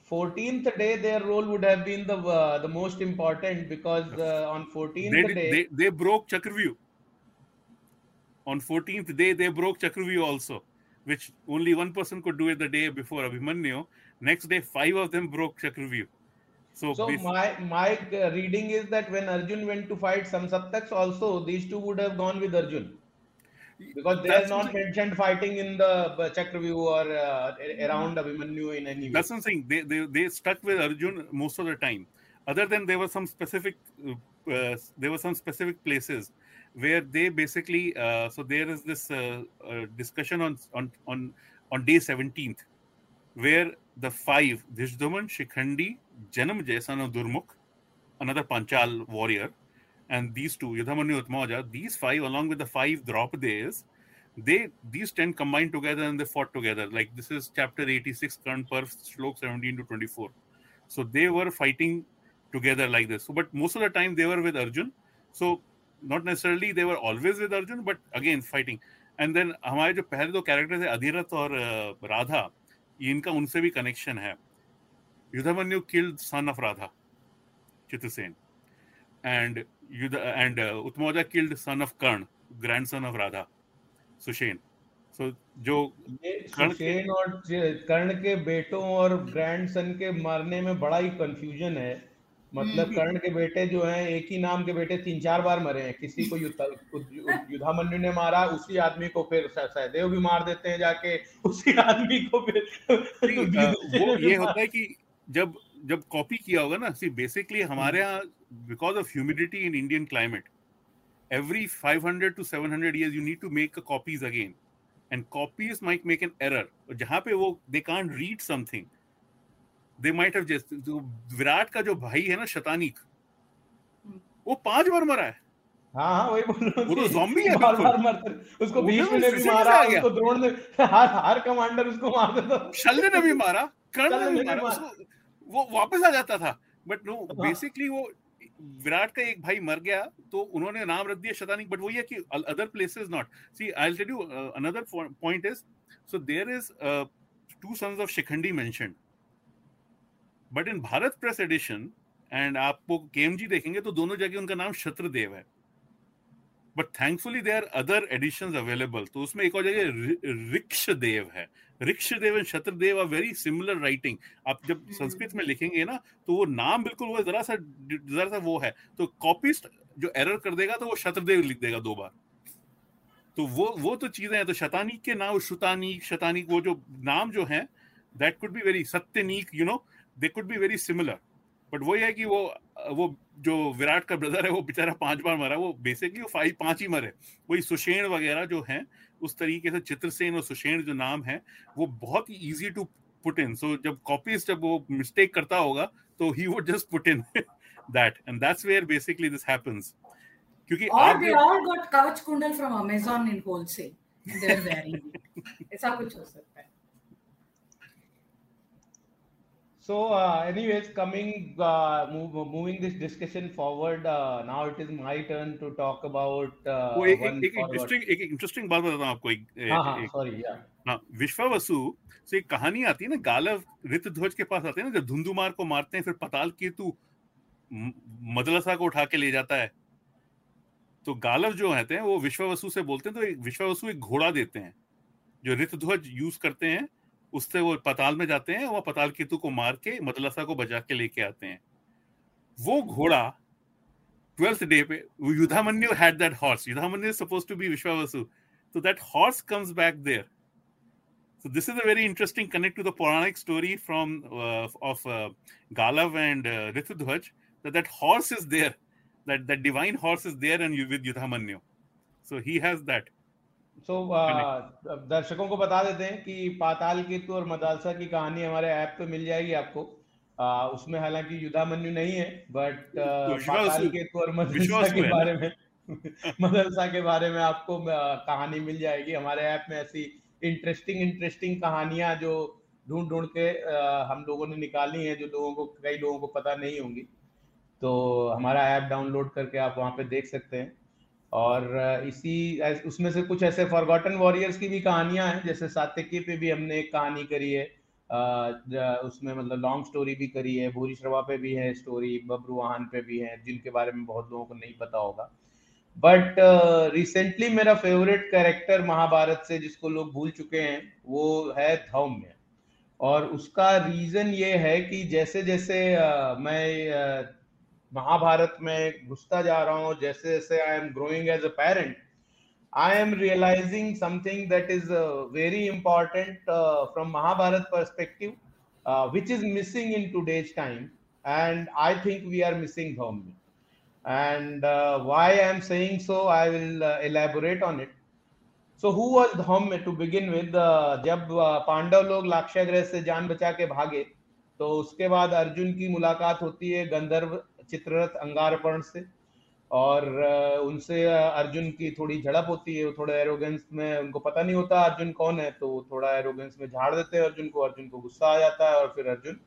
14th day their role would have been the uh, the most important because uh, on 14th they, day they they broke chakravyuh. On 14th day they broke chakravyuh also which only one person could do it the day before abhimanyu next day five of them broke chakravyuh so, so my my uh, reading is that when arjun went to fight samsaptaks also these two would have gone with arjun because they are not mentioned fighting in the uh, chakravyuh or uh, around abhimanyu in any way That's what I'm saying. They, they they stuck with Arjun most of the time. Other than there were some specific, uh, uh, there were some specific places where they basically. Uh, so there is this uh, uh, discussion on on on on day seventeenth, where the five Dhrishtadyumna, Shikhandi, Janam Jaisana Durmukh, another Panchal warrior, and these two, Yudhamanyu Uttamoja, these five, along with the five Draupadis, they these ten combined together and they fought together. Like this is chapter 86, Karna Parv slok 17 to 24. So they were fighting together like this. So, but most of the time they were with Arjun. So not necessarily they were always with Arjun, but again fighting. And then हमारे जो characters दो characters है Radha. इनका उनसे भी connection है। Yudhamanyu killed son of Radha Chitrasen and युद्ध and Uttamauja killed son of Karna grandson of Radha Sushen So जो कर्ण के- और कर्ण के बेटों और ग्रैंडसन के मारने में बड़ा ही कंफ्यूजन है। मतलब हम्म। कर्ण के बेटे जो हैं एक ही नाम के बेटे तीन चार बार मरे हैं। किसी को युद्ध युद्ध- युद्धामन्यु ने मारा उसी आदमी को फिर सहदेव भी मार देते हैं जाके उसी आदमी को फिर वो ये होता है कि जब जब कॉपी किया होगा ना सी बेसिकली हमारे यहाँ because of humidity in Indian climate every 500 to 700 years you need to make a copies again. And copies might make an error. जहाँ पे वो they can't read something. They might have just जो विराट का जो भाई है ना शतानिक वो पाँच बार मरा है हाँ हाँ वही बोल रहा वो तो हूँ है बार। बार मरते उसको भीष्म ने भी मारा। उसको द्रोण ने हर हर कमांडर उसको मार देता। शल्य ने भी मारा कर्ण ने भी मारा। उसको वो वापस आ जाता था बट नो हाँ। बेसिकली वो विराट का एक भाई मर गया तो उन्होंने नाम रख दिया शतानिक बट वही है कि other places not see I will tell you another point is so there is two sons of Shikhandi mentioned but in Bharat press edition and आपको केएमजी देखेंगे तो दोनों जगह उनका नाम शत्रदेव है। But thankfully there other edition available तो उसमें एक और जगह ऋक्षदेव है। Rikshadev and Shatradev are very similar writing आप जब संस्कृत में लिखेंगे ना तो वो नाम बिल्कुल वो जरा सा जरा सा वो है। तो कॉपिस्ट जो एरर कर देगा तो वो शत्रदेव लिख देगा दो बार। तो वो वो तो चीज़ें हैं तो शतानीक के नाम शुतानीक शतानीक वो जो नाम जो है that could be very Satyanik you know they could be very similar but वही है कि वो वो जो विराट का ब्रदर है वो बेचारा पाँच बार मरा वो बेसिकली वो फाइव पाँच ही मरे। वही सुषेण वगैरह जो हैं उस तरीके से चित्रसेन और सुषेण जो नाम है वो बहुत ही easy to put in so जब कॉपीज जब वो मिस्टेक करता होगा तो he would just put in that and that's where basically this happens क्योंकि they जो- all got kavach kundal from Amazon in wholesale. And they're wearing ऐसा कुछ हो सकता है. So, uh, anyways, coming, uh, move, moving this discussion forward, uh, now it is my turn to talk about uh, वो एक एक. Interesting एक interesting बात बताता हूँ आपको एक हाँ हाँ एक। सॉरी या हाँ विश्वावसु से एक कहानी आती है ना गालव ऋतध्वज के पास आते हैं ना जब धुंधुमार को मारते हैं फिर पताल केतु मदलसा को उठा के ले जाता है। तो गालव जो रहते हैं वो विश्वावसु से बोलते हैं तो एक विश्वावसु एक घोड़ा देते हैं जो ऋतध्वज यूज़ करते हैं उससे वो पताल में जाते हैं, वो पताल केतु को मार के मदलसा को बजा के लेके आते हैं। वो घोड़ा ट्वेल्थ डे पे, Yudhamanyu had that horse Yudhamanyu suppose to be Vishvavasu. तो that horse comes back there so this is a very interesting connect to the Pauranik story from of Galav and Ritudhwaj that horse is there that that divine horse is there and with Yudhamanyu. So he has that So uh, दर्शकों को बता देते हैं कि पाताल केतु और मदालसा की कहानी हमारे ऐप पे मिल जाएगी आपको। uh, उसमें हालाँकि युद्धामन्यु नहीं है बट uh, पाताल केतु और मदरसा के बारे में मदरसा के बारे में आपको कहानी मिल जाएगी। हमारे ऐप में ऐसी इंटरेस्टिंग इंटरेस्टिंग कहानियाँ जो ढूंढ ढूंढ के हम लोगों ने निकाली हैं जो लोगों को कई लोगों को पता नहीं होंगी। तो हमारा ऐप डाउनलोड करके आप वहाँ पे देख सकते हैं। और इसी उसमें से कुछ ऐसे फॉरगॉटन वॉरियर्स की भी कहानियाँ हैं जैसे सातिकी पे भी हमने एक कहानी करी है उसमें मतलब लॉन्ग स्टोरी भी करी है भूरी श्रवा पे भी है स्टोरी बब्रुवाहन पे भी है जिनके बारे में बहुत लोगों को नहीं पता होगा। बट रिसेंटली uh, मेरा फेवरेट कैरेक्टर महाभारत से जिसको लोग भूल चुके हैं वो है धौम्य। और उसका रीजन ये है कि जैसे जैसे uh, मैं uh, महाभारत में घुसता जा रहा हूँ जैसे जैसे I am growing as a parent I am realising something that is very important from Mahabharata perspective which is missing in today's time and I think we are missing Dhaumya And uh, why I am saying so, I will uh, elaborate on it. So who was Dhaumya to begin? Uh, जब पांडव लोग लाक्षाग्रह से जान बचा के भागे तो उसके बाद अर्जुन की मुलाकात होती है गंधर्व चित्ररथ अंगारपर्ण से। और उनसे अर्जुन की थोड़ी झड़प होती है वो थोड़ा एरोगेंस में उनको पता नहीं होता अर्जुन कौन है तो थोड़ा एरोगेंस में झाड़ देते हैं अर्जुन को अर्जुन को गुस्सा आ जाता है और फिर अर्जुन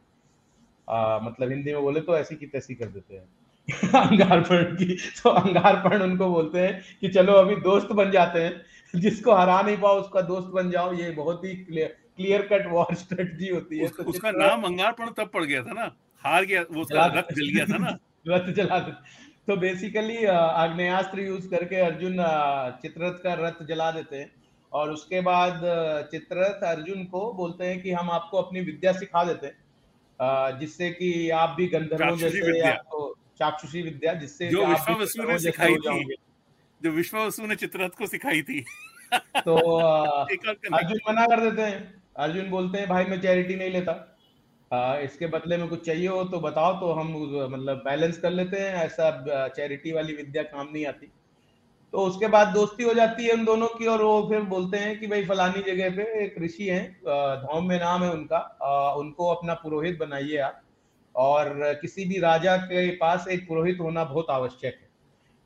आ, मतलब हिंदी में बोले तो ऐसी की तैसी कर देते हैं। अंगारपण की तो अंगारपण उनको बोलते हैं कि चलो अभी दोस्त बन जाते हैं जिसको हरा नहीं पाओ उसका दोस्त बन जाओ ये बहुत ही clear clear cut war strategy होती है। उस, तो उसका नाम अंगारपण तब पड़ गया था ना। हार गया वो उसका रथ जल गया था ना। रथ जला तो बेसिकली आग्नेयास्त्र यूज़ करके अर्जुन चित्ररथ का रथ जला देते हैं। और उसके बाद चित्ररथ अर्जुन को बोलते हैं कि हम आपको अपनी विद्या सिखा देते हैं। जिससे कि आप भी गंधर्वों जैसे आपको चाक्षुषी विद्या जिससे जो विश्वावसु ने सिखाई थी। जो विश्वावसु ने चित्ररथ को सिखाई थी। तो अर्जुन मना कर देते हैं। अर्जुन बोलते हैं भाई मैं चैरिटी नहीं लेता। इसके बदले में कुछ चाहिए हो तो बताओ तो हम मतलब बैलेंस कर लेते हैं, ऐसा चैरिटी वाली विद्या काम नहीं आती। तो उसके बाद दोस्ती हो जाती है उन दोनों की, और वो फिर बोलते हैं कि भाई फलानी जगह पे एक ऋषि हैं धौम में नाम है उनका उनको अपना पुरोहित बनाइए आप, और किसी भी राजा के पास एक पुरोहित होना बहुत आवश्यक है।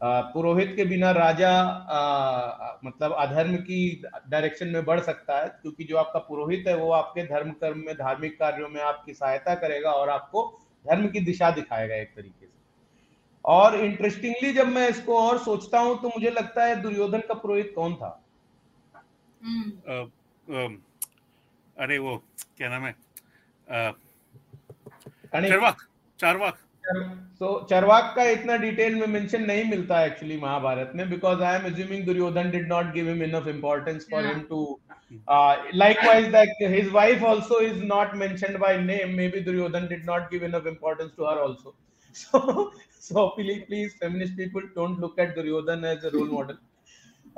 पुरोहित के बिना राजा आ, मतलब अधर्म की डायरेक्शन में बढ़ सकता है क्योंकि जो आपका पुरोहित है वो आपके धर्म कर्म में धार्मिक कार्यों में आपकी सहायता करेगा और आपको धर्म की दिशा दिखाएगा एक तरीके से। और इंटरेस्टिंगली जब मैं इसको और सोचता हूँ तो मुझे लगता है दुर्योधन का पुरोहित कौन था? हम्म। अरे वो क्या नाम है? चरवाक चारवाक। तो चरवाक का इतना डिटेल में मेंशन नहीं मिलता एक्चुअली महाभारत में because I am assuming Duryodhan did not give him enough importance for him to likewise that his wife also is not mentioned by name maybe duryodhan did not give enough importance to her also so so please please feminist people don't look at duryodhan as a role model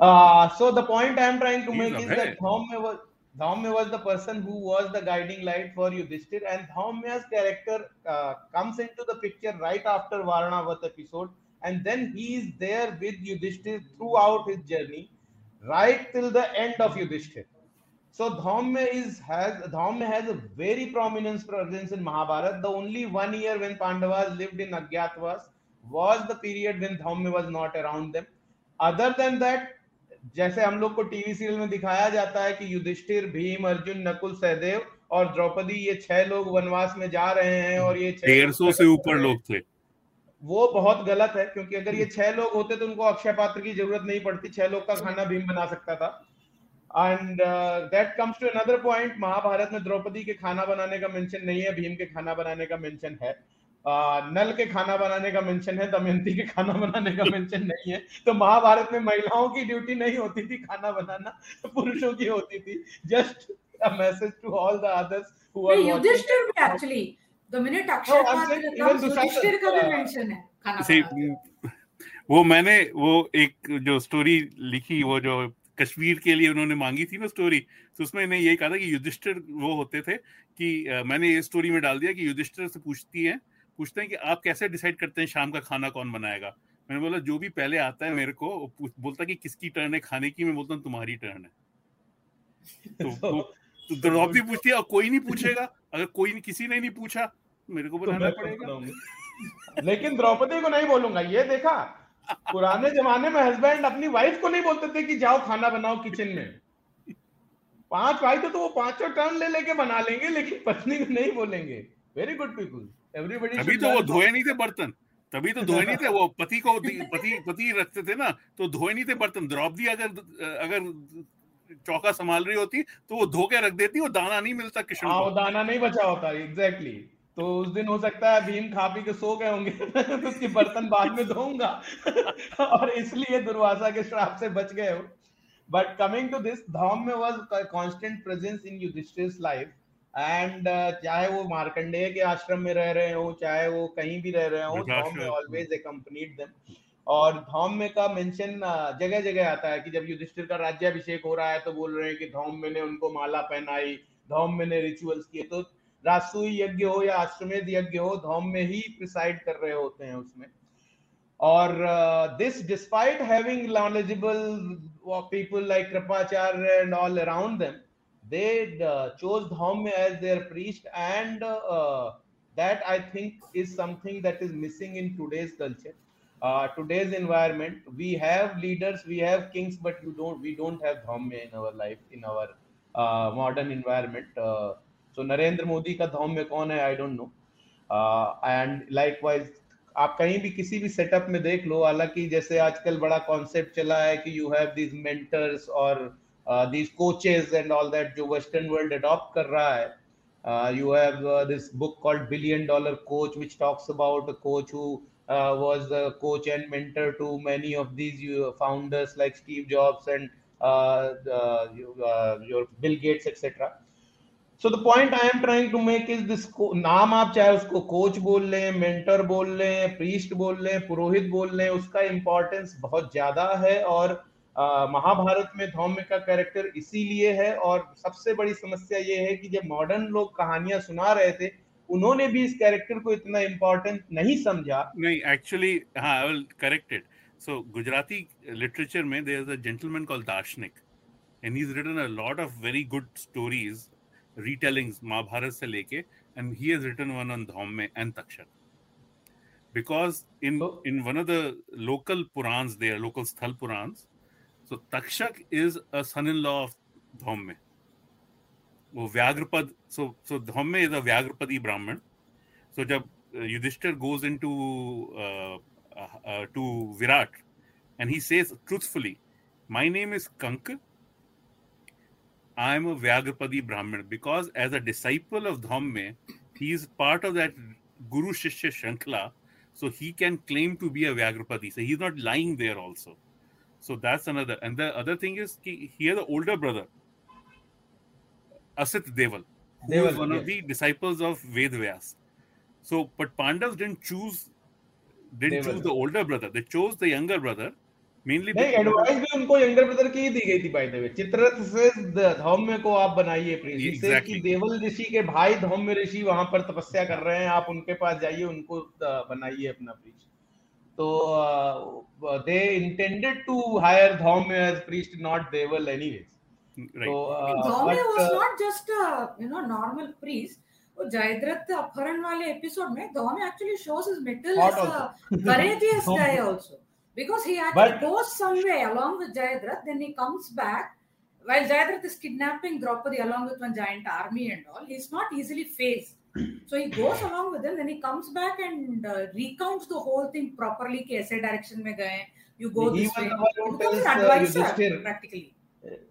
uh, so the point i am trying to make is that Dhaumya was Dhaumya was the person who was the guiding light for Yudhishthir, and Dhaumya's character uh, comes into the picture right after Varanavat episode, and then he is there with Yudhishthir throughout his journey, right till the end of Yudhishthir. So Dhaumya is has Dhaumya has a very prominent presence in Mahabharata. The only one year when Pandavas lived in Agyatwas was the period when Dhaumya was not around them. Other than that, जैसे हम लोग को TV serial में दिखाया जाता है कि युधिष्ठिर भीम अर्जुन नकुल सहदेव और द्रौपदी ये छह लोग वनवास में जा रहे हैं और ये डेढ़ सौ से ऊपर लोग थे। वो बहुत गलत है क्योंकि अगर ये छह लोग होते तो उनको अक्षय पात्र की ज़रूरत नहीं पड़ती छह लोग का खाना भीम बना सकता था। And that comes to another point Mahabharata में द्रौपदी के खाना बनाने का मेंशन नहीं है भीम के खाना बनाने का मेंशन है। नल के खाना बनाने का मेंशन है दमयंती के खाना बनाने का मेंशन नहीं है। तो महाभारत में महिलाओं की ड्यूटी नहीं होती थी खाना बनाना पुरुषों की होती थी। Just a message to all the others who are Yudhishthir भी एक्चुअली द मिनट अक्षय पात्र युधिष्ठिर का भी मेंशन है खाना वो मैंने वो एक जो स्टोरी लिखी वो जो कश्मीर के लिए उन्होंने मांगी थी ना स्टोरी तो उसमें इन्हें यही कहा था कि युधिष्ठिर वो होते थे कि आ, मैंने ये स्टोरी में डाल दिया कि युधिष्ठिर से पूछती है पूछते हैं कि आप कैसे डिसाइड करते हैं शाम का खाना कौन बनाएगा? मैंने बोला जो भी पहले आता है मेरे को बोलता कि किसकी टर्न है खाने की? मैं बोलता हूँ तुम्हारी टर्न है। तो, तो, तो द्रौपदी पूछती है और कोई नहीं पूछेगा। अगर कोई किसी ने नहीं पूछा मेरे को तो बनाना तो पड़ेगा। लेकिन द्रौपदी को नहीं बोलूँगा ये देखा। पुराने जमाने में हस्बैंड अपनी वाइफ को नहीं बोलते थे कि जाओ खाना बनाओ किचन में। पाँच वाइफ तो वो पाँचों टर्न ले लेके बना लेंगे लेकिन पत्नी को नहीं बोलेंगे। वेरी गुड पीपल एवरीबॉडी अभी तो वो धोए नहीं थे बर्तन। तभी तो धोए नहीं थे वो पति को पति पति रखते थे ना तो धोए नहीं थे बर्तन। द्रौपदी अगर अगर चौका संभाल रही होती तो वो धो के रख देती वो दाना नहीं मिलता किशन हाँ, वो दाना नहीं बचा होता एग्जैक्टली तो उस दिन हो सकता है भीम खा पी के सो गए होंगे तो उसके बर्तन बाद में धोऊँगा। और इसलिए दुर्वासा के श्राप से बच गए हो। But coming to this Dhaumya में was constant presence in Yudhishthir's life and चाहे वो मार्कंडेय के आश्रम में रह रहे हो चाहे वो कहीं भी रह रहे हो धौम में। ऑलवेज अकम्पनीड देम और धौम में का मेंशन जगह जगह आता है कि जब युधिष्ठिर का राज्याभिषेक हो रहा है तो बोल रहे हैं कि धौम में ने उनको माला पहनाई धौम में ने रिचुअल्स किए। तो राजसूय यज्ञ हो या आश्रमेध यज्ञ हो धौम में ही प्रिसाइड कर रहे होते हैं उसमें। और this despite having knowledgeable people like Kripacharya and all around them they uh, chose Dhamme as their priest and uh, that i think is something that is missing in today's culture uh, today's environment we have leaders we have kings but you don't we don't have Dhamme in our life in our uh, modern environment uh, so Narendra Modi का धौम में कौन है I don't know and likewise आप कहीं भी किसी भी setup में देख लो हालाँकि जैसे आजकल बड़ा कॉन्सेप्ट चला है कि यू हैव दीज मेंटर्स और these coaches and all that जो वेस्टर्न वर्ल्ड अडॉप्ट कर रहा है you have this book called billion dollar coach which talks about coach who was coach and mentor to many of these founders like Steve Jobs and your Bill Gates etcetera so the point I am trying to make is this नाम आप चाहे उसको coach बोल लें mentor बोल लें priest बोल लें, पुरोहित बोल लें, उसका इम्पोर्टेंस बहुत ज़्यादा है और महाभारत में धौम्य का कैरेक्टर इसीलिए है और सबसे बड़ी समस्या ये है कि जब मॉडर्न लोग कहानियाँ सुना रहे थे उन्होंने भी इस कैरेक्टर को इतना इम्पोर्टेंट नहीं समझा नहीं एक्चुअली हाँ I will correct it so Gujarati literature में there is a gentleman called Darshanik and he is written a lot of very good stories retellings Mahabharata se leke, and he has written one on Dhaumme and Takshak. Because in oh. in one of the local Purans there, local Sthal Purans, so Takshak is a son in law of Dhaumya वो व्याघ्रपद सो सो Dhaumya is a Vyaghrapadi Brahmin so जब Yudhishthir goes in to to Virat and he says truthfully my name is Kank I am a Vyaghrapadi Brahmin because as a disciple of Dhaumya he is part of that guru shishya shrinkhala so he can claim to be a Vyaghrapati so he is not lying there also So that's another. And the other thing is he has an older brother, Asit Deval, who Deval, is one yes. of the disciples of Ved Vyas. So, but Pandavas didn't choose didn't Deval. choose the older brother. They chose the younger brother mainly नहीं advice भी उनको younger brother की ही दी गई थी by the way Chitraratha से धौम्य को आप बनाइए प्रिंस exactly. कि देवल ऋषि के भाई धौम्य ऋषि वहाँ पर तपस्या कर रहे हैं आप उनके पास जाइए उनको बनाइए अपना So uh, uh, they intended to hire Dhaumya as priest, not Deval, anyways. Mm, right. So, uh, but, was uh, not just a you know normal priest. But Jayadratha अपहरण episode एपिसोड में actually shows his mettle as as a courageous guy also because he actually goes somewhere along with Jayadrath then he comes back while Jayadrath is kidnapping Draupadi along with one giant army and all he's not easily fazed So he goes along with him, then he comes back and uh, recounts the whole thing properly. कि ऐसे direction में गए, you go he this way. He becomes an advisor practically.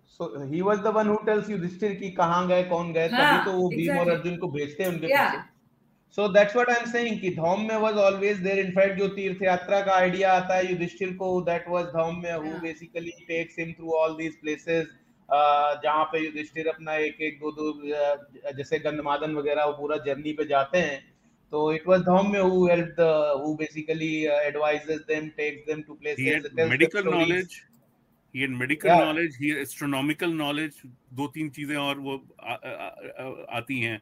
So he was the one who tells you Yudhishthir कि कहाँ गए, कौन गए, तभी तो वो भीम और अर्जुन को भेजते हैं उनके yeah. So that's what I am saying कि धौम में वाज ऑलवेज देयर इनफैक्ट जो तीर्थ यात्रा का आइडिया आता है युधिष्ठिर को दैट वाज धौम में who basically takes him through all these places जहाँ पे युधिष्ठिर अपना एक एक दो दो जैसे गंधमादन वगैरह वो पूरा जर्नी पे जाते हैं। तो इट वाज धौम में who help who basically advises them takes them to places medical knowledge he had medical Yeah. knowledge. He had astronomical knowledge. दो तीन चीज़ें और वो आ, आ, आ, आती हैं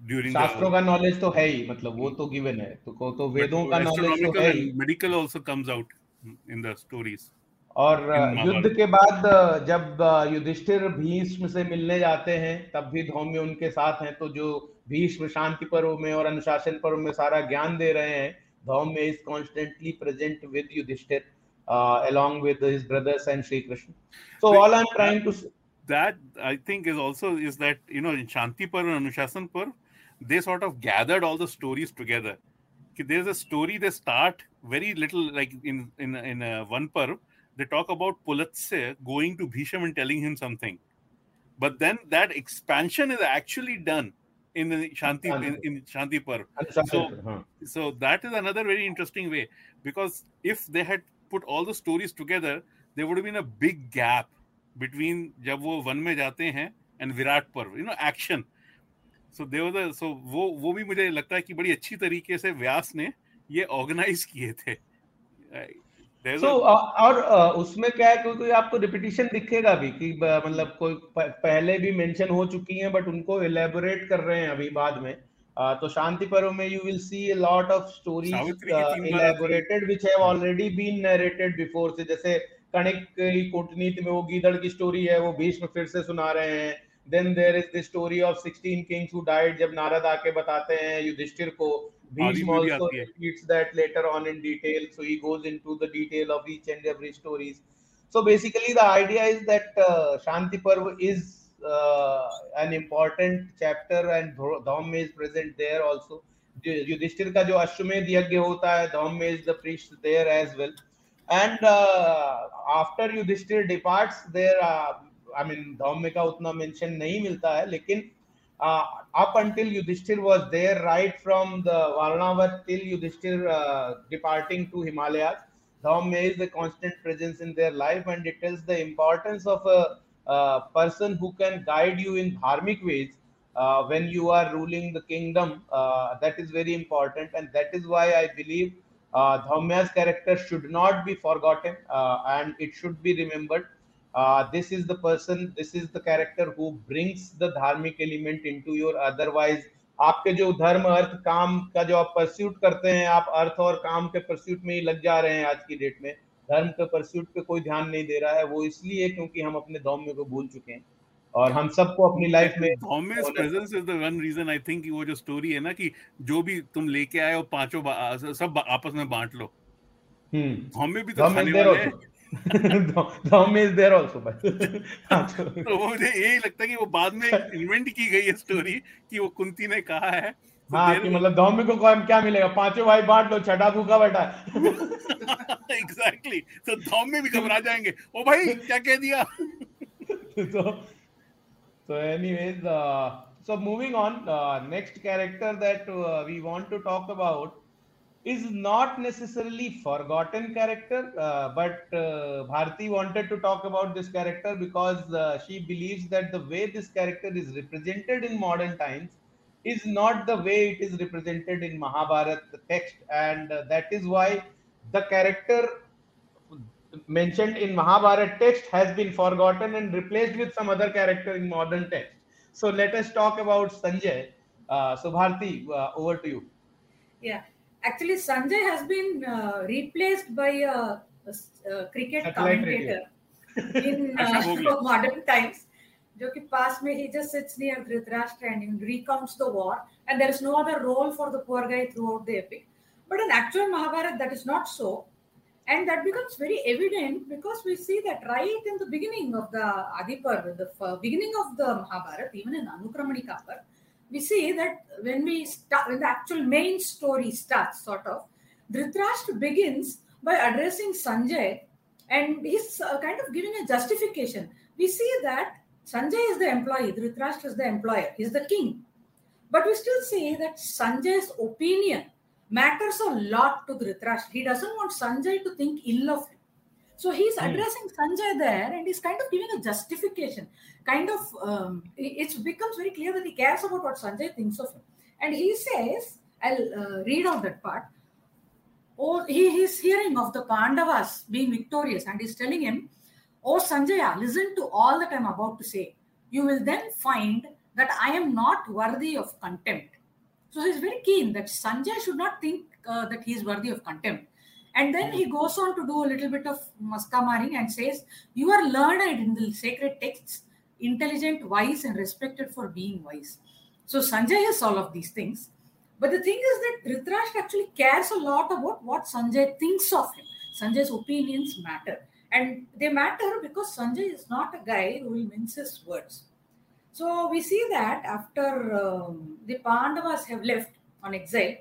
during शास्त्रों का नॉलेज तो है ही मतलब वो तो गिवन है। तो तो वेदों का नॉलेज तो है ही। medical also comes out in the stories. और युद्ध के बाद जब युधिष्ठिर भीष्म से मिलने जाते हैं तब भी धौम्य उनके साथ हैं। तो जो भीष्म शांति पर्व में और अनुशासन पर्व में सारा ज्ञान दे रहे हैं Dhaumya is constantly present with Yudhishthir along with his brothers and Shri Krishna so all I am trying to that I think is also is that you know in Shanti Parva Anushasan Parva they sort of gathered all the stories together कि there is a story they start very little like in in in one parva they talk about Pulatsya going to Bhisham and telling him something, but then that expansion is actually done in the Shanti in, in Shanti Parv. So- हाँ. so that is another very interesting way because if they had put all the stories together there would have been a big gap between जब वो one में जाते हैं and Virat Parva you know action so they were so वो वो भी मुझे लगता है कि बड़ी अच्छी तरीके से व्यास ने ये ऑर्गेनाइज किए थे So, a- uh, और उसमें क्या है कोई आपको रिपीटिशन दिखेगा भी कि मतलब कोई पहले भी मेंशन हो चुकी हैं बट उनको एलेबोरेट कर रहे हैं अभी बाद में। तो शांति पर्व में you will see a lot of stories है। Elaborated which have already been narrated before से। जैसे कणिक की कूटनीति में वो गीदड़ की स्टोरी है वो भीष्म फिर से सुना रहे हैं। Then there is the story of 16 kings who died जब नारद आके बताते हैं युधिष्ठिर को। भी also है। repeats that later on in detail so he goes into the detail of each and every stories so basically the idea is that uh, shanti parv is uh, an important chapter and dhaum is present there also Yu- Yudhishthir का जो अश्वमेध यज्ञ होता है धौम is the priest there as well and uh, after Yudhishthir departs there uh, I mean Dhaumya का उतना mention नहीं मिलता है लेकिन uh, up until Yudhishthir was there, right from the Varnavat till Yudhishthir uh, departing to Himalayas. Dhaumya is a constant presence in their life, and it tells the importance of a, a person who can guide you in dharmic ways uh, when you are ruling the kingdom. Uh, that is very important, and that is why I believe uh, Dhaumya's character should not be forgotten uh, and it should be remembered. Uh, this is the person, this is the character who brings the dharmic element into your otherwise. आपके जो धर्म अर्थ काम का जो आप pursuit करते हैं आप अर्थ और काम के परस्यूट में ही लग जा रहे हैं आज की डेट में। धर्म के परस्यूट पे कोई ध्यान नहीं दे रहा है वो इसलिए क्योंकि हम अपने धौम्य को भूल चुके हैं। और हम सबको अपनी लाइफ में Thomas presence is the one reason I think वो जो story है ना कि जो भी तुम लेके आए हो पाँचों सब आपस में बांट लो। हम्म। धौम्य भी तो खाने वाले there also but हाँ, तो- तो मुझे यही लगता है कि वो बाद में इन्वेंट की गई है स्टोरी कि वो कुंती ने कहा है। तो हाँ कि मतलब धौम्य को क्या मिलेगा? पाँचों भाई बांट लो छठा भूखा बैठा है। एग्जैक्टली तो धौम्य भी घबरा जाएँगे। ओ भाई क्या कह दिया? so anyways uh, so moving on uh, next character that uh, we want to talk about is not necessarily forgotten character uh, but uh, bharti wanted to talk about this character because uh, she believes that the way this character is represented in modern times is not the way it is represented in mahabharat text and uh, that is why the character mentioned in Mahabharata text has been forgotten and replaced with some other character in modern text. So let us talk about Sanjay. Uh, so Bharti, uh, over to you. Yeah, actually Sanjay has been uh, replaced by a, a, a cricket Satellite commentator in uh, modern times. जो कि पास में ही just sits near Dhritarashtra and recounts the war and there is no other role for the poor guy throughout the epic. But in actual mahabharat that is not so. And that becomes very evident because we see that right in the beginning of the Adiparva the beginning of the Mahabharata even in Anukramanika Parv we see that when we start, when the actual main story starts, sort of, Dhritarashtra begins by addressing Sanjay and he's uh, kind of giving a justification. We see that Sanjay is the employee, Dhritarashtra is the employer, he's the king. But we still see that Sanjay's opinion matters a lot to Dhritarashtra. He doesn't want Sanjay to think ill of. So he's Hmm. addressing Sanjay there and he's kind of giving a justification. Kind of, um, it it becomes very clear that he cares about what Sanjay thinks of him. And he says, I'll uh, read out that part. Oh, he, he's hearing of the Pandavas being victorious and he's telling him, Oh, Sanjaya, listen to all that I'm about to say. You will then find that I am not worthy of contempt. So he's very keen that Sanjay should not think uh, that he is worthy of contempt. And then he goes on to do a little bit of maskamaring and says, You are learned in the sacred texts, intelligent, wise, and respected for being wise. So Sanjay is all of these things. But the thing is that Dhritarashtra actually cares a lot about what Sanjay thinks of him. Sanjay's opinions matter. And they matter because Sanjay is not a guy who will mince his words. So we see that after um, the Pandavas have left on exile,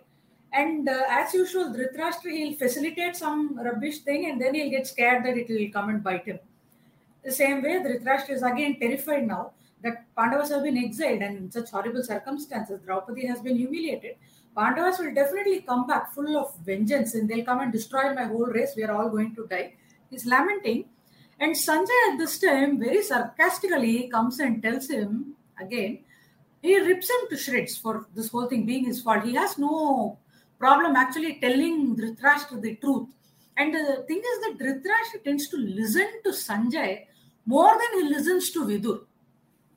and uh, as usual, Dhritarashtra he'll facilitate some rubbish thing, and then he'll get scared that it will come and bite him. The same way, Dhritarashtra is again terrified now that Pandavas have been exiled and in such horrible circumstances, Draupadi has been humiliated. Pandavas will definitely come back full of vengeance and they'll come and destroy my whole race. We are all going to die. He's lamenting. And Sanjay at this time very sarcastically comes and tells him again, he rips him to shreds for this whole thing being his fault. He has no problem actually telling Dhritarashtra the truth. And the thing is that Dhritarashtra tends to listen to Sanjay more than he listens to Vidur.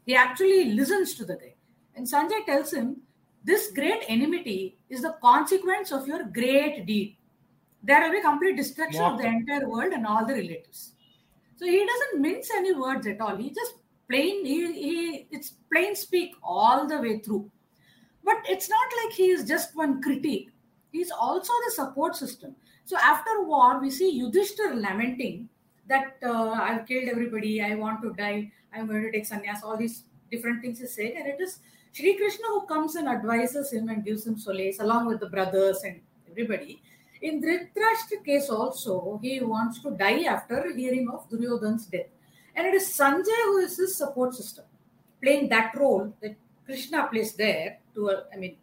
He actually listens to the guy. And Sanjay tells him, This great enmity is the consequence of your great deed. There will be complete destruction of the entire world and all the relatives. So he doesn't mince any words at all. He just plain, he, he it's plain speak all the way through. But it's not like he is just one critique. He's also the support system. So after war, we see Yudhishthir lamenting that uh, I've killed everybody, I want to die, I'm going to take sannyas, all these different things he said. And it is Sri Krishna who comes and advises him and gives him solace along with the brothers and everybody. In Dhritarashtra case also, he wants to die after hearing of Duryodhan's death. And it is Sanjay who is his support system, playing that role that Krishna plays there to, a, I mean,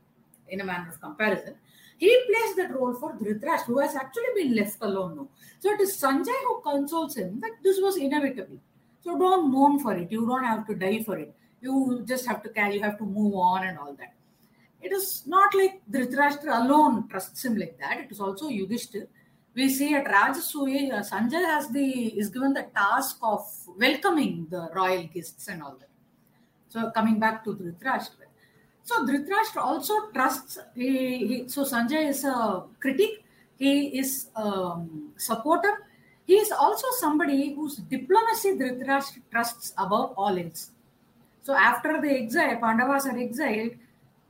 in a manner of comparison. He plays that role for Dhritarashtra, who has actually been left alone now. So it is Sanjay who consoles him that this was inevitable. So don't mourn for it. You don't have to die for it. You just have to carry, you have to move on and all that. It is not like Dhritarashtra alone trusts him like that. It is also Yudhishthir. We see at Rajasuya, uh, Sanjay has the is given the task of welcoming the royal guests and all that. So coming back to Dhritarashtra. So Dhritarashtra also trusts, he, he, so Sanjay is a critic, he is a supporter, he is also somebody whose diplomacy Dhritarashtra trusts above all else. So after the exile, Pandavas are exiled,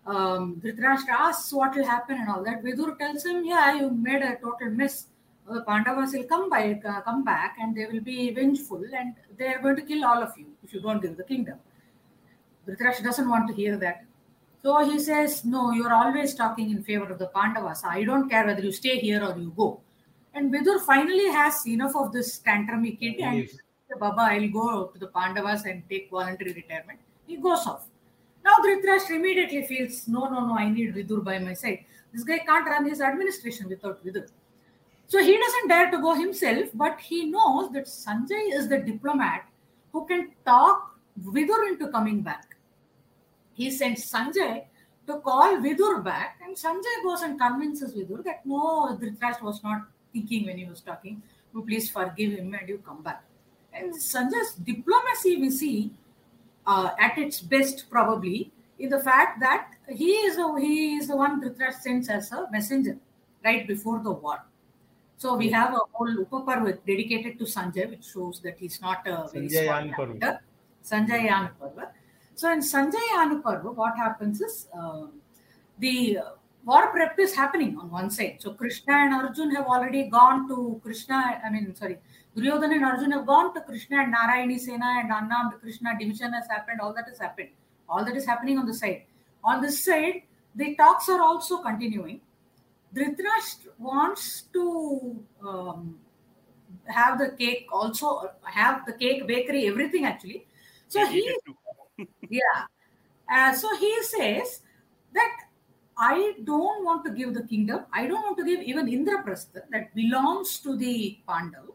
um, Dhritarashtra asks what will happen and all that. Vidur tells him, yeah, you made a total mess. The Pandavas will come by, uh, come back and they will be vengeful and they are going to kill all of you if you don't give the kingdom. Dhritarashtra doesn't want to hear that. So he says, no, you're always talking in favor of the Pandavas. I don't care whether you stay here or you go. And Vidur finally has enough of this tantrumy kid and Yes. Baba, I'll go to the Pandavas and take voluntary retirement. He goes off. Now Dhritarashtra immediately feels, no, no, no, I need Vidur by my side. This guy can't run his administration without Vidur. So he doesn't dare to go himself, but he knows that Sanjay is the diplomat who can talk Vidur into coming back. He sends Sanjay to call Vidur back, and Sanjay goes and convinces Vidur that no, Dhritarashtra was not thinking when he was talking. You please forgive him and you come back. And Sanjay's diplomacy we see uh, at its best probably in the fact that he is a, he is the one Dhritarashtra sends as a messenger right before the war. So we have a whole Upaparva dedicated to Sanjay, which shows that he's not a very Sanjay small Yan Parva. Sanjay Yan Parva. So in Sanjay Yan Parva, what happens is uh, the war prep is happening on one side. So Krishna and Arjun have already gone to Krishna, I mean, sorry, Duryodhana and Arjun have gone to Krishna and Narayani Sena and unarmed Krishna division has happened. All that has happened. All that is happening on the side. On this side, the talks are also continuing. Dhritarashtra wants to um, have the cake also, have the cake bakery, everything actually. So He he needed to. Yeah. Uh, so he says that I don't want to give the kingdom. I don't want to give even Indraprastha that belongs to the Pandav.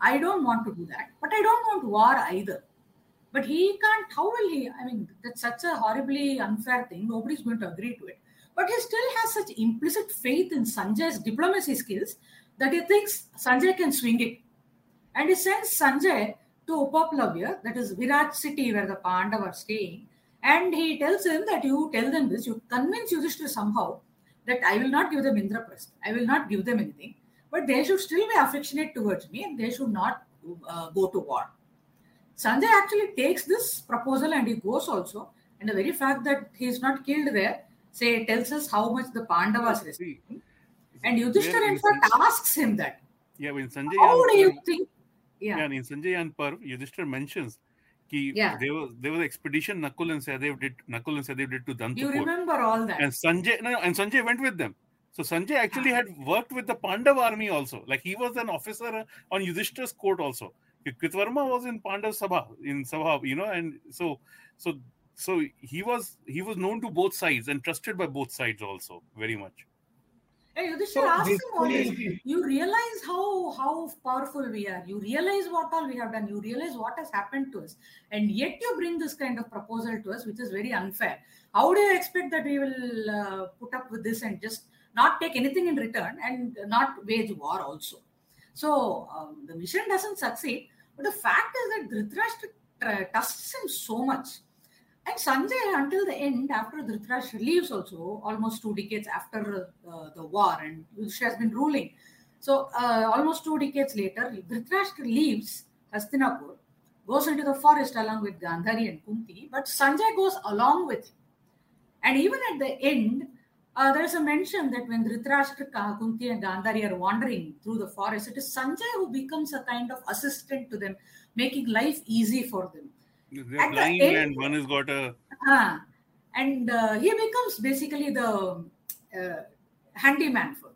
I don't want to do that. But I don't want war either. But he can't, how will he? I mean, that's such a horribly unfair thing. Nobody's going to agree to it. But he still has such implicit faith in Sanjay's diplomacy skills that he thinks Sanjay can swing it. and he sends Sanjay to Upaplavya, that is Virat city where the Pandavas are staying, and he tells him that you tell them this, you convince Yudhishthira somehow that I will not give them Indraprastha, I will not give them anything, but they should still be affectionate towards me and they should not uh, go to war. Sanjay actually takes this proposal and he goes also, and the very fact that he is not killed there, say, tells us how much the Pandavas respect him. And Yudhishthira, in fact, asks him that. Yeah, when Sanjay. How do you think? Yeah, yeah in Sanjay and Parv, Yudhishthira mentions कि yeah. there was there was expedition Nakul and Sahadev did Nakul and Sahadev did to Dantapur. You remember all that. And Sanjay no, and Sanjay went with them. So Sanjay actually ah. had worked with the Pandav army also. Like he was an officer on Yudhishthira's court also. Kritvarma was in Pandav Sabha in Sabha, you know, and so so so he was he was known to both sides and trusted by both sides also very much. Hey, so ask him you realize how how powerful we are. You realize what all we have done. You realize what has happened to us, and yet you bring this kind of proposal to us, which is very unfair. How do you expect that we will uh, put up with this and just not take anything in return and not wage war also? So um, the mission doesn't succeed. But the fact is that Dhritarashtra trusts him so much and Sanjay, until the end, after Dhritarashtra leaves, also almost two decades after uh, the war, and she has been ruling. So, uh, almost two decades later, Dhritarashtra leaves Hastinapur, goes into the forest along with Gandhari and Kunti, but Sanjay goes along with him. And even at the end, uh, there is a mention that when Dhritarashtra, Kunti, and Gandhari are wandering through the forest, it is Sanjay who becomes a kind of assistant to them, making life easy for them. They're blind the and one has got a. Uh, and uh, he becomes basically the uh, handyman for them.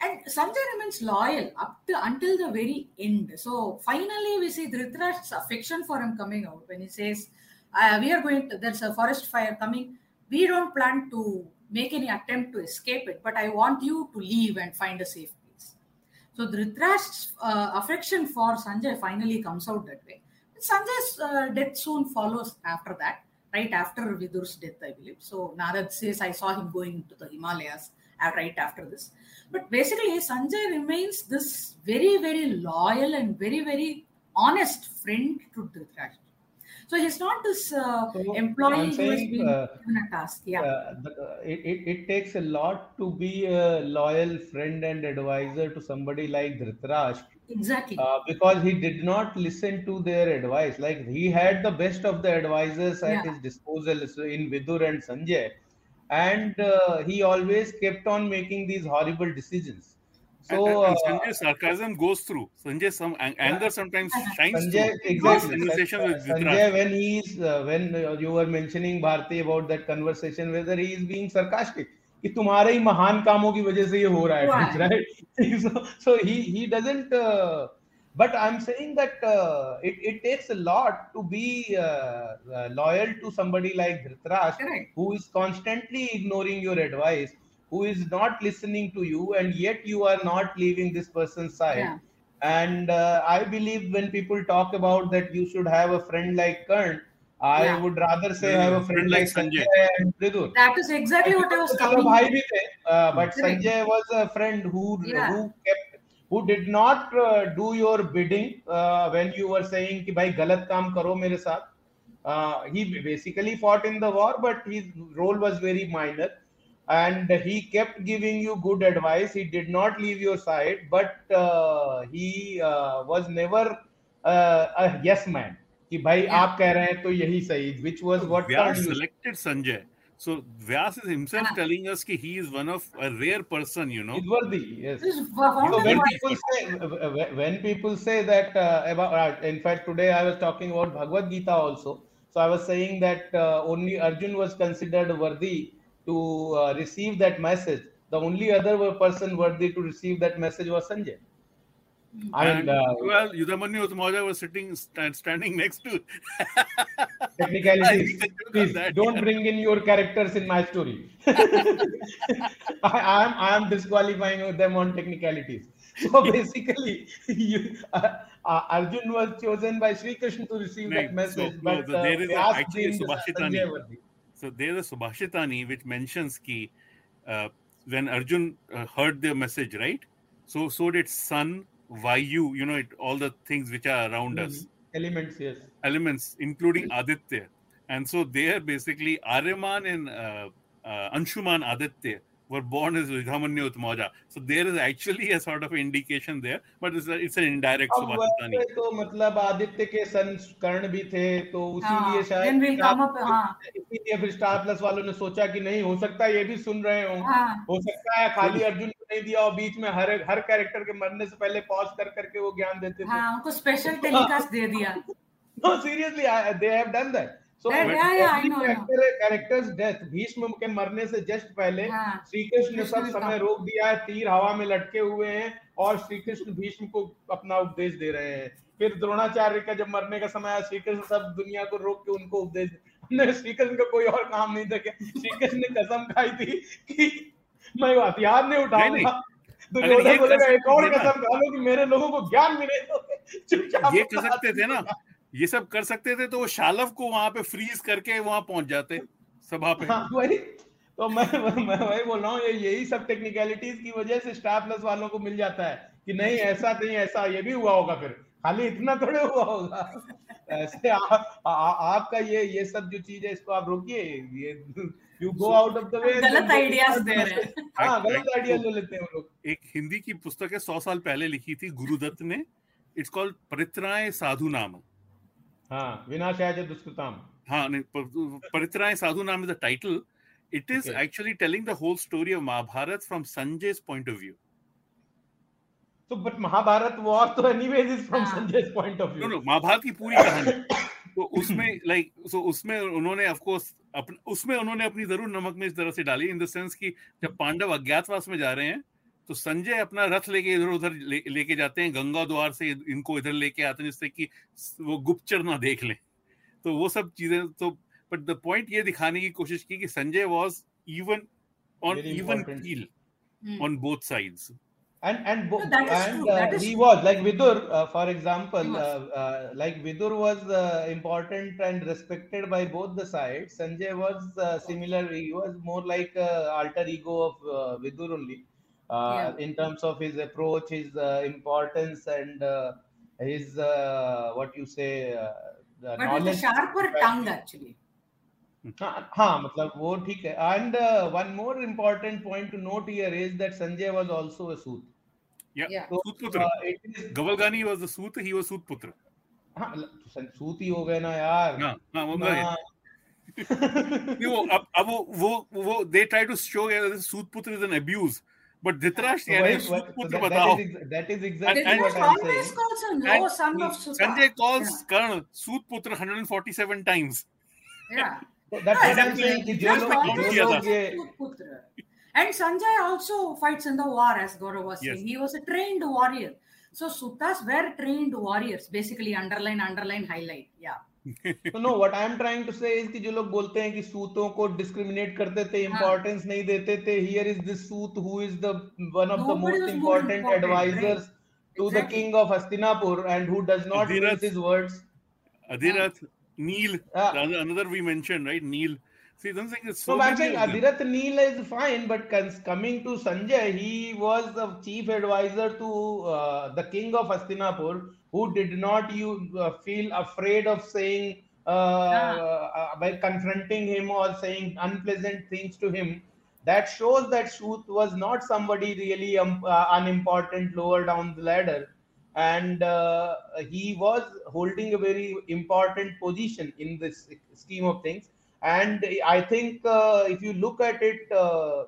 And Sanjay remains loyal up to until the very end. So finally, we see Dhritarashtra's affection for him coming out when he says, uh, "We are going to. There's a forest fire coming. We don't plan to make any attempt to escape it, but I want you to leave and find a safe place." So Dhritarashtra's uh, affection for Sanjay finally comes out that way. Sanjay's uh, death soon follows after that, right after Vidur's death, I believe. So Narad says, I saw him going to the Himalayas uh, right after this. But basically, Sanjay remains this very, very loyal and very, very honest friend to Dhritarashtra. So he's not this uh, so employee saying, who has been uh, given a task. Yeah. Uh, the, uh, it, it, it, takes a lot to be a loyal friend and advisor to somebody like Dhritarashtra Exactly. Uh, because he did not listen to their advice. Like he had the best of the advisors at yeah. his disposal in Vidur and Sanjay. And uh, he always kept on making these horrible decisions. So and, and, and uh, sarcasm goes through. Sanjay some anger sometimes shines Sanjay, through. Exactly. Conversation with Sanjay, when he's uh, when uh, you were mentioning Bharti about that conversation, whether he is being sarcastic कि तुम्हारे ही महान कामों की वजह से ये हो रहा है right but I am saying that it it takes lot to be loyal to somebody like Dhritarashtra who is constantly ignoring your advice who is not listening to you and yet you are not leaving this person side and I believe when people talk about that you should have a friend like Karna I yeah. would rather say yeah. I have a friend like Sanjay, and That is exactly what I was talking about. Uh, but Sanjay was a friend who yeah. who kept who did not uh, do your bidding uh, when you were saying ki bhai galat kaam karo mere saath. Uh, he basically fought in the war, but his role was very minor. And he kept giving you good advice. He did not leave your side, but uh, he uh, was never uh, a yes man. कि भाई yeah. आप कह रहे हैं तो यही सही was what Vyas selected Sanjay so Vyas is himself yeah. telling us that he is one of a rare person you know he's worthy yes so when people say when people say that uh, about uh, in fact today I was talking about Bhagavad Gita also so I was saying that uh, only Arjun was considered worthy to uh, receive that message the only other person worthy to receive that message was Sanjay and, uh, well, Yudhamanyu Uttamoja was sitting stand, standing next to. technicalities. Please that, don't yeah. bring in your characters in my story. I am I am disqualifying them on technicalities. So basically, you, uh, uh, Arjun was chosen by Sri Krishna to receive right. that message. So, but no, there is a, actually Subhashitani. So there is a Subhashitani which mentions ki uh, when Arjun uh, heard the message, right? So so did son Vayu, you you know, it, all the things which are around us, Mm-hmm. Elements, yes. elements, including Aditya. And so they are basically, Aryaman and uh, uh, Anshuman Aditya were born as Yudhamanyu Utmoja. So there is actually a sort of indication there, but it's, a, it's an indirect Subhasitani. तो मतलब आदित्य के सन कर्ण भी थे तो हाँ, उसीलिए शायद then we'll come up, हाँ. इसीलिए फिर स्टार प्लस वालों ने सोचा कि नहीं हो सकता है ये भी सुन रहे हो हाँ. हो सकता है खाली अर्जुन को नहीं दिया और बीच में हर हर कैरेक्टर के मरने से पहले पॉज कर करके वो ज्ञान देते थे हाँ उनको स्पेशल टेलीकास्ट दे दिया No, seriously, I, they have done that. So Yeah, yeah, yeah, I know, I know. character's death, Bhishma के मरने से जस्ट पहले हाँ. श्री कृष्ण ने सब समय रोक दिया है तीर हवा में लटके हुए हैं और श्री कृष्ण भीष्म को अपना उपदेश दे रहे हैं फिर द्रोणाचार्य का जब मरने का समय आया श्री कृष्ण सब दुनिया को रोक के उनको उपदेश श्री कृष्ण का कोई और काम नहीं था क्या श्री कृष्ण ने कसम खाई थी कि मैं हथियार नहीं। उठाऊँगा दुर्योधन बोलेगा एक और। कसम खा लो कि मेरे लोगों को ज्ञान मिले चुपचाप ये कर सकते थे ना ये सब कर सकते थे तो वो शालव को वहाँ पे फ्रीज करके वहाँ पहुँच जाते सभा पे। हाँ वही। तो मैं मैं वही बोल रहा हूँ यही सब टेक्निकलिटीज की वजह से स्टार प्लस वालों को मिल जाता है कि नहीं ऐसा नहीं ऐसा ये भी हुआ होगा फिर। खाली इतना थोड़े हुआ होगा। ऐसे आ, आ, आ, आपका ये ये सब जो चीज़ है इसको आप रोकिए। ये you go out of the way गलत ideas दे रहे हैं। हाँ गलत आइडिया ले लेते हैं लोग। एक हिंदी की पुस्तक है सौ साल पहले लिखी थी गुरुदत्त ने। इट्स कॉल्ड परित्राय साधु नाम हाँ, हाँ साधु नाम is a title it is actually telling the whole story of Mahabharata from Sanjay point of view तो बट महाभारत वॉर तो from Sanjay point of view Mahabharata की पूरी कहानी। तो उसमें लाइक like, so उसमें उन्होंने ऑफ़ कोर्स उसमें उन्होंने अपनी ज़रूर नमक में इस तरह से डाली इन द सेंस कि जब पांडव अज्ञातवास में जा रहे हैं तो संजय अपना रथ लेके इधर उधर लेके ले, जाते हैं गंगा द्वार से इनको इधर लेके आते हैं जिससे कि वो गुप्तचर ना देख लें तो वो सब चीज़ें तो बट द पॉइंट ये दिखाने की कोशिश की कि Sanjay was even on even. कील Hmm. On both sides and and bo- No, and uh, is he true. was like Vidur, uh, for example, was. uh, uh, like Vidur was uh, important and respected by both the sides. Sanjay was uh, similar; he was more like a alter ego of uh, Vidur only, uh, Yeah. in terms of his approach, his uh, importance, and uh, his uh, what you say. Uh, the but with a knowledge sharper tongue actually हाँ हाँ, मतलब वो ठीक है and one more important point two note here is that Sanjay was also a सूत या Yeah. तो सूतपुत्र it is गवलगानी was the Suta he was सूतपुत्र हाँ ल- सूत ही हो गए ना यार हाँ हाँ वो ना। नहीं, वो अब अब वो वो वो they try to show सूतपुत्र is an abuse But Dhritarashtra and his Suputra batao. That is exactly and, what I'm calls a no oh, son of Suta. Sanjay calls yeah. Karna Sutputra 147 times. Yeah. That's no, what I'm And Sanjay also fights in the war, as Gaurav was saying. Yes. He was a trained warrior. So Sutas were trained warriors, basically underline, underline, highlight. Yeah. तो no what I am trying to say is जो लोग बोलते हैं कि सूतों को discriminate करते थे importance हाँ. नहीं देते थे here is this Sut who is the one of the most important advisers to the king of Hastinapur and who does not use his words Adhirath nil another we mention right नील See, don't think it's so, so I'm saying Adhirath Neel is fine, but cons- coming to Sanjay, he was the chief advisor to uh, the who did not you uh, feel afraid of saying uh, uh, by confronting him or saying unpleasant things to him. That shows that Sut was not somebody really um, uh, unimportant lower down the ladder, and uh, he was holding a very important position in this scheme of things. And I think uh, if you look at it, uh,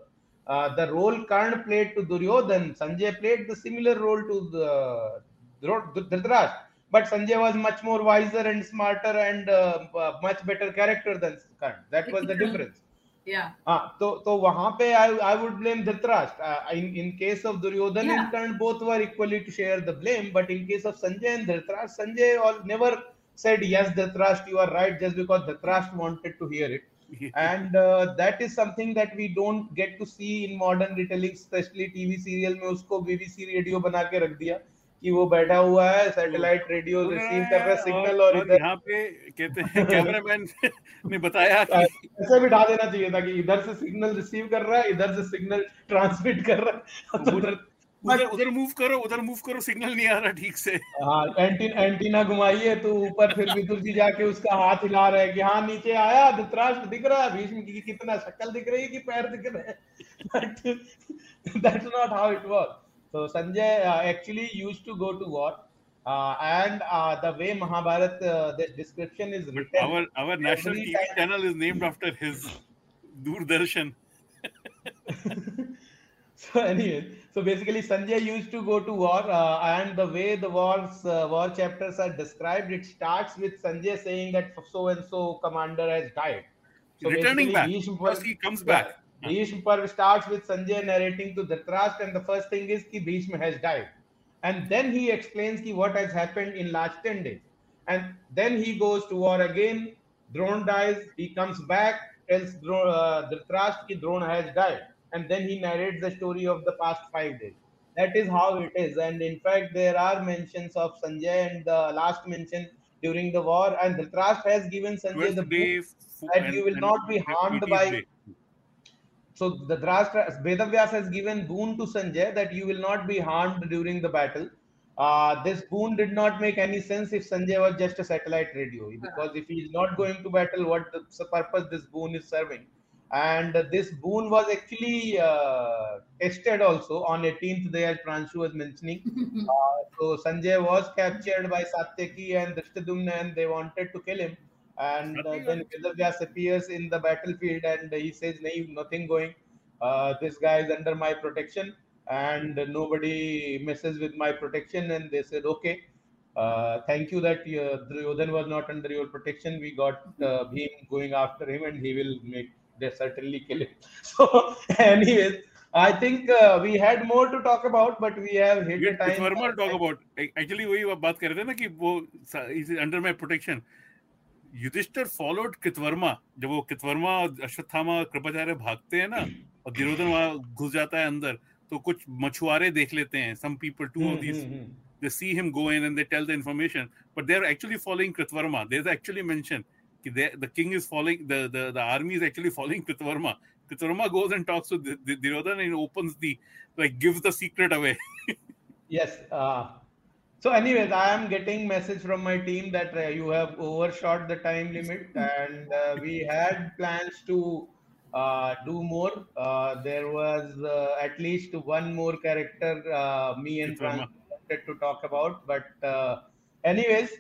uh, the role Karn played to Duryodhan, Sanjay played the similar role to the Dhritarashtra. But Sanjay was much more wiser and smarter and uh, uh, much better character than Karn. That was the difference. Yeah. हाँ तो तो वहाँ पे I I would blame Dhritarashtra. Uh, in in case of Duryodhan Yeah. and Karn, both were equally to share the blame. But in case of Sanjay and Dhritarashtra, Sanjay all never said yes, Dhritarashtra, you are right, just because Dhritarashtra wanted to hear it. and uh, that is something that we don't get to see in modern retelling especially tv serial में उसको BBC radio बना के रख दिया कि वो बैठा हुआ है सैटेलाइट रेडियो रिसीव कर रहा है सिग्नल और इधर यहाँ पे कहते हैं कैमरामैन ने बताया कि ऐसे बिठा देना चाहिए था कि इधर से सिग्नल रिसीव कर रहा है इधर से सिग्नल ट्रांसमिट कर रहा है। और उधर उधर उधर मूव करो उधर मूव करो सिग्नल नहीं आ रहा ठीक से। हाँ एंटीना एंटीना घुमाइए तो ऊपर फिर विदुर जी जाके उसका हाथ हिला रहे हैं कि हाँ नीचे आया धृतराष्ट्र दिख रहा है भीष्म की कितना शक्ल दिख रही है कि पैर दिख रहे हैं। That's not how it was so sanjay uh, actually used to go to war uh, and uh, the way mahabharat uh, the description is written our our national tv time- channel is named after his doordarshan. So anyway so basically sanjay used to go to war uh, and the way the wars uh, war chapters are described it starts with sanjay saying that so and so commander has died. So returning back. Bhishma first he comes back Bhishma Parv starts with Sanjay narrating to Dhritarashtra, and the first thing is that Bhishma has died. And then he explains ki what has happened in last 10 days. And then he goes to war again. Drone dies. He comes back, tells Dro- uh, Dhritarashtra ki Drona has died. And then he narrates the story of the past five days. That is how it is. And in fact, there are mentions of Sanjay and the last mention during the war. And Dhritarashtra has given Sanjay the book that and- you will and not be harmed by day. So the Drashtra, Vedavyas has given boon to Sanjay that you will not be harmed during the battle. Uh, this boon did not make any sense if Sanjay was just a satellite radio because if he is not going to battle, what the purpose this boon is serving? And this boon was actually uh, tested also on 18th day, as Pranshu was mentioning. Uh, so Sanjay was captured by Satyaki and Dhrishtadyumna, and they wanted to kill him And uh, Nothing then Vedavyas appears in the battlefield and he says, "Nahi, nothing going. Uh, this guy is under my protection, and nobody messes with my protection." And they said, "Okay, uh, thank you that uh, Duryodhan was not under your protection. We got uh, Bhim going after him, and he will make they certainly kill him." So, anyways. I think uh, we had more to talk about, but we have hit We the had time. Pitwarma to talk about. Actually, वही वो बात कर रहे थे ना कि वो is under my protection Yudhishthir followed Kritavarma जब वो कृतवर्मा और अश्वत्थामा और कृपाचार्य भागते हैं ना और दुर्योधन वहाँ घुस जाता है अंदर तो कुछ मछुआरे देख लेते हैं some people two of this they see him go in and they tell the information but they are actually following Kritavarma there is actually mention कि the king is following the the the army is actually following Kritavarma Kritavarma goes and talks to Duryodhan and opens the like gives the secret away yes so, anyways, I am getting message from my team that uh, you have overshot the time limit, and uh, we had plans to uh, do more. Uh, there was uh, at least one more character uh, me and. Frank wanted to talk about, but uh, anyways.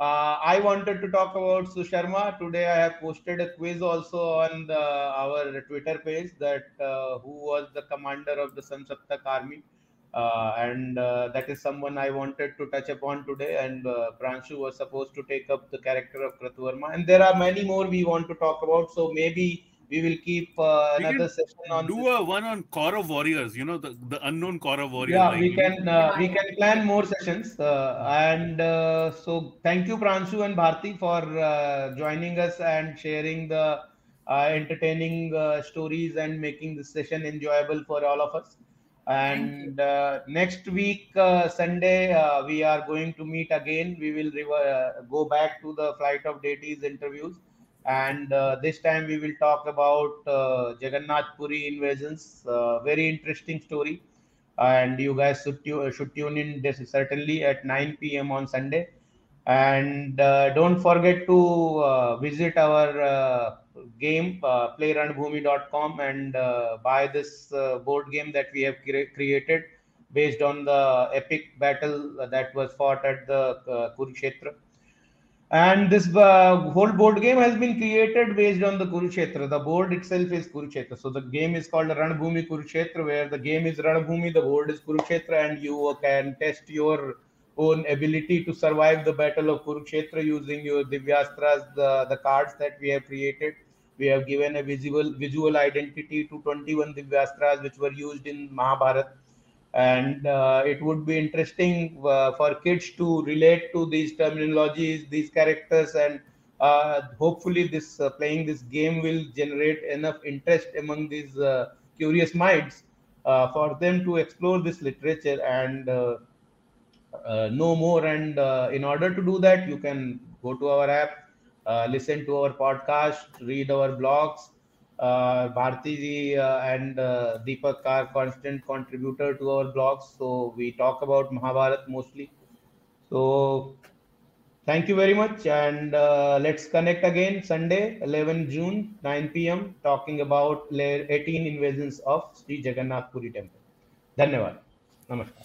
Uh, I wanted to talk about Susharma. Today I have posted a quiz also on the, our Twitter page that uh, who was the commander of the Samsaptak army. Uh, and uh, that is someone I wanted to touch upon today. And uh, Pranshu was supposed to take up the character of Kritvarma. And there are many more we want to talk about. So maybe we will keep uh, We another session on Do this. a one on Kaurav warriors. You know the, the unknown Kaurav warriors. Yeah, like, we you can uh, we can plan more sessions. Uh, and uh, so thank you, Pranshu and Bharti, for uh, joining us and sharing the uh, entertaining uh, stories and making this session enjoyable for all of us. And uh, next week, uh, Sunday, uh, we are going to meet again. We will uh, go back to the Flight of Deities interviews. And uh, this time we will talk about uh, Jagannath Puri invasions. Very interesting story. And you guys should, tu- should tune in this certainly at 9 p.m. on Sunday. And don't forget to visit our game, uh, and uh, buy this uh, board game that we have cre- created based on the epic battle that was fought at the uh, Kurukshetra. And this uh, whole board game has been created based on the Kurukshetra. The board itself is Kurukshetra. So the game is called Ranbhoomi Kurukshetra, where the game is Ranbhoomi, the board is Kurukshetra, and you can test your own ability to survive the battle of Kurukshetra using your Divyastras, the, the cards that we have created. We have given a visual visual identity to 21 Divyastras which were used in Mahabharata and uh, it would be interesting uh, for kids to relate to these terminologies these characters and uh, hopefully this uh, playing this game will generate enough interest among these uh, curious minds uh, for them to explore this literature and know more. And in order to do that you can go to our app listen to our podcast read our blogs Uh, Bharti ji uh, and uh, Deepak are constant contributor to our blogs. So we talk about Mahabharat mostly. So thank you very much. And uh, let's connect again Sunday, 11 June, 9 p.m. talking about layer 18 invasions of Sri Jagannath Puri temple. धन्यवाद नमस्कार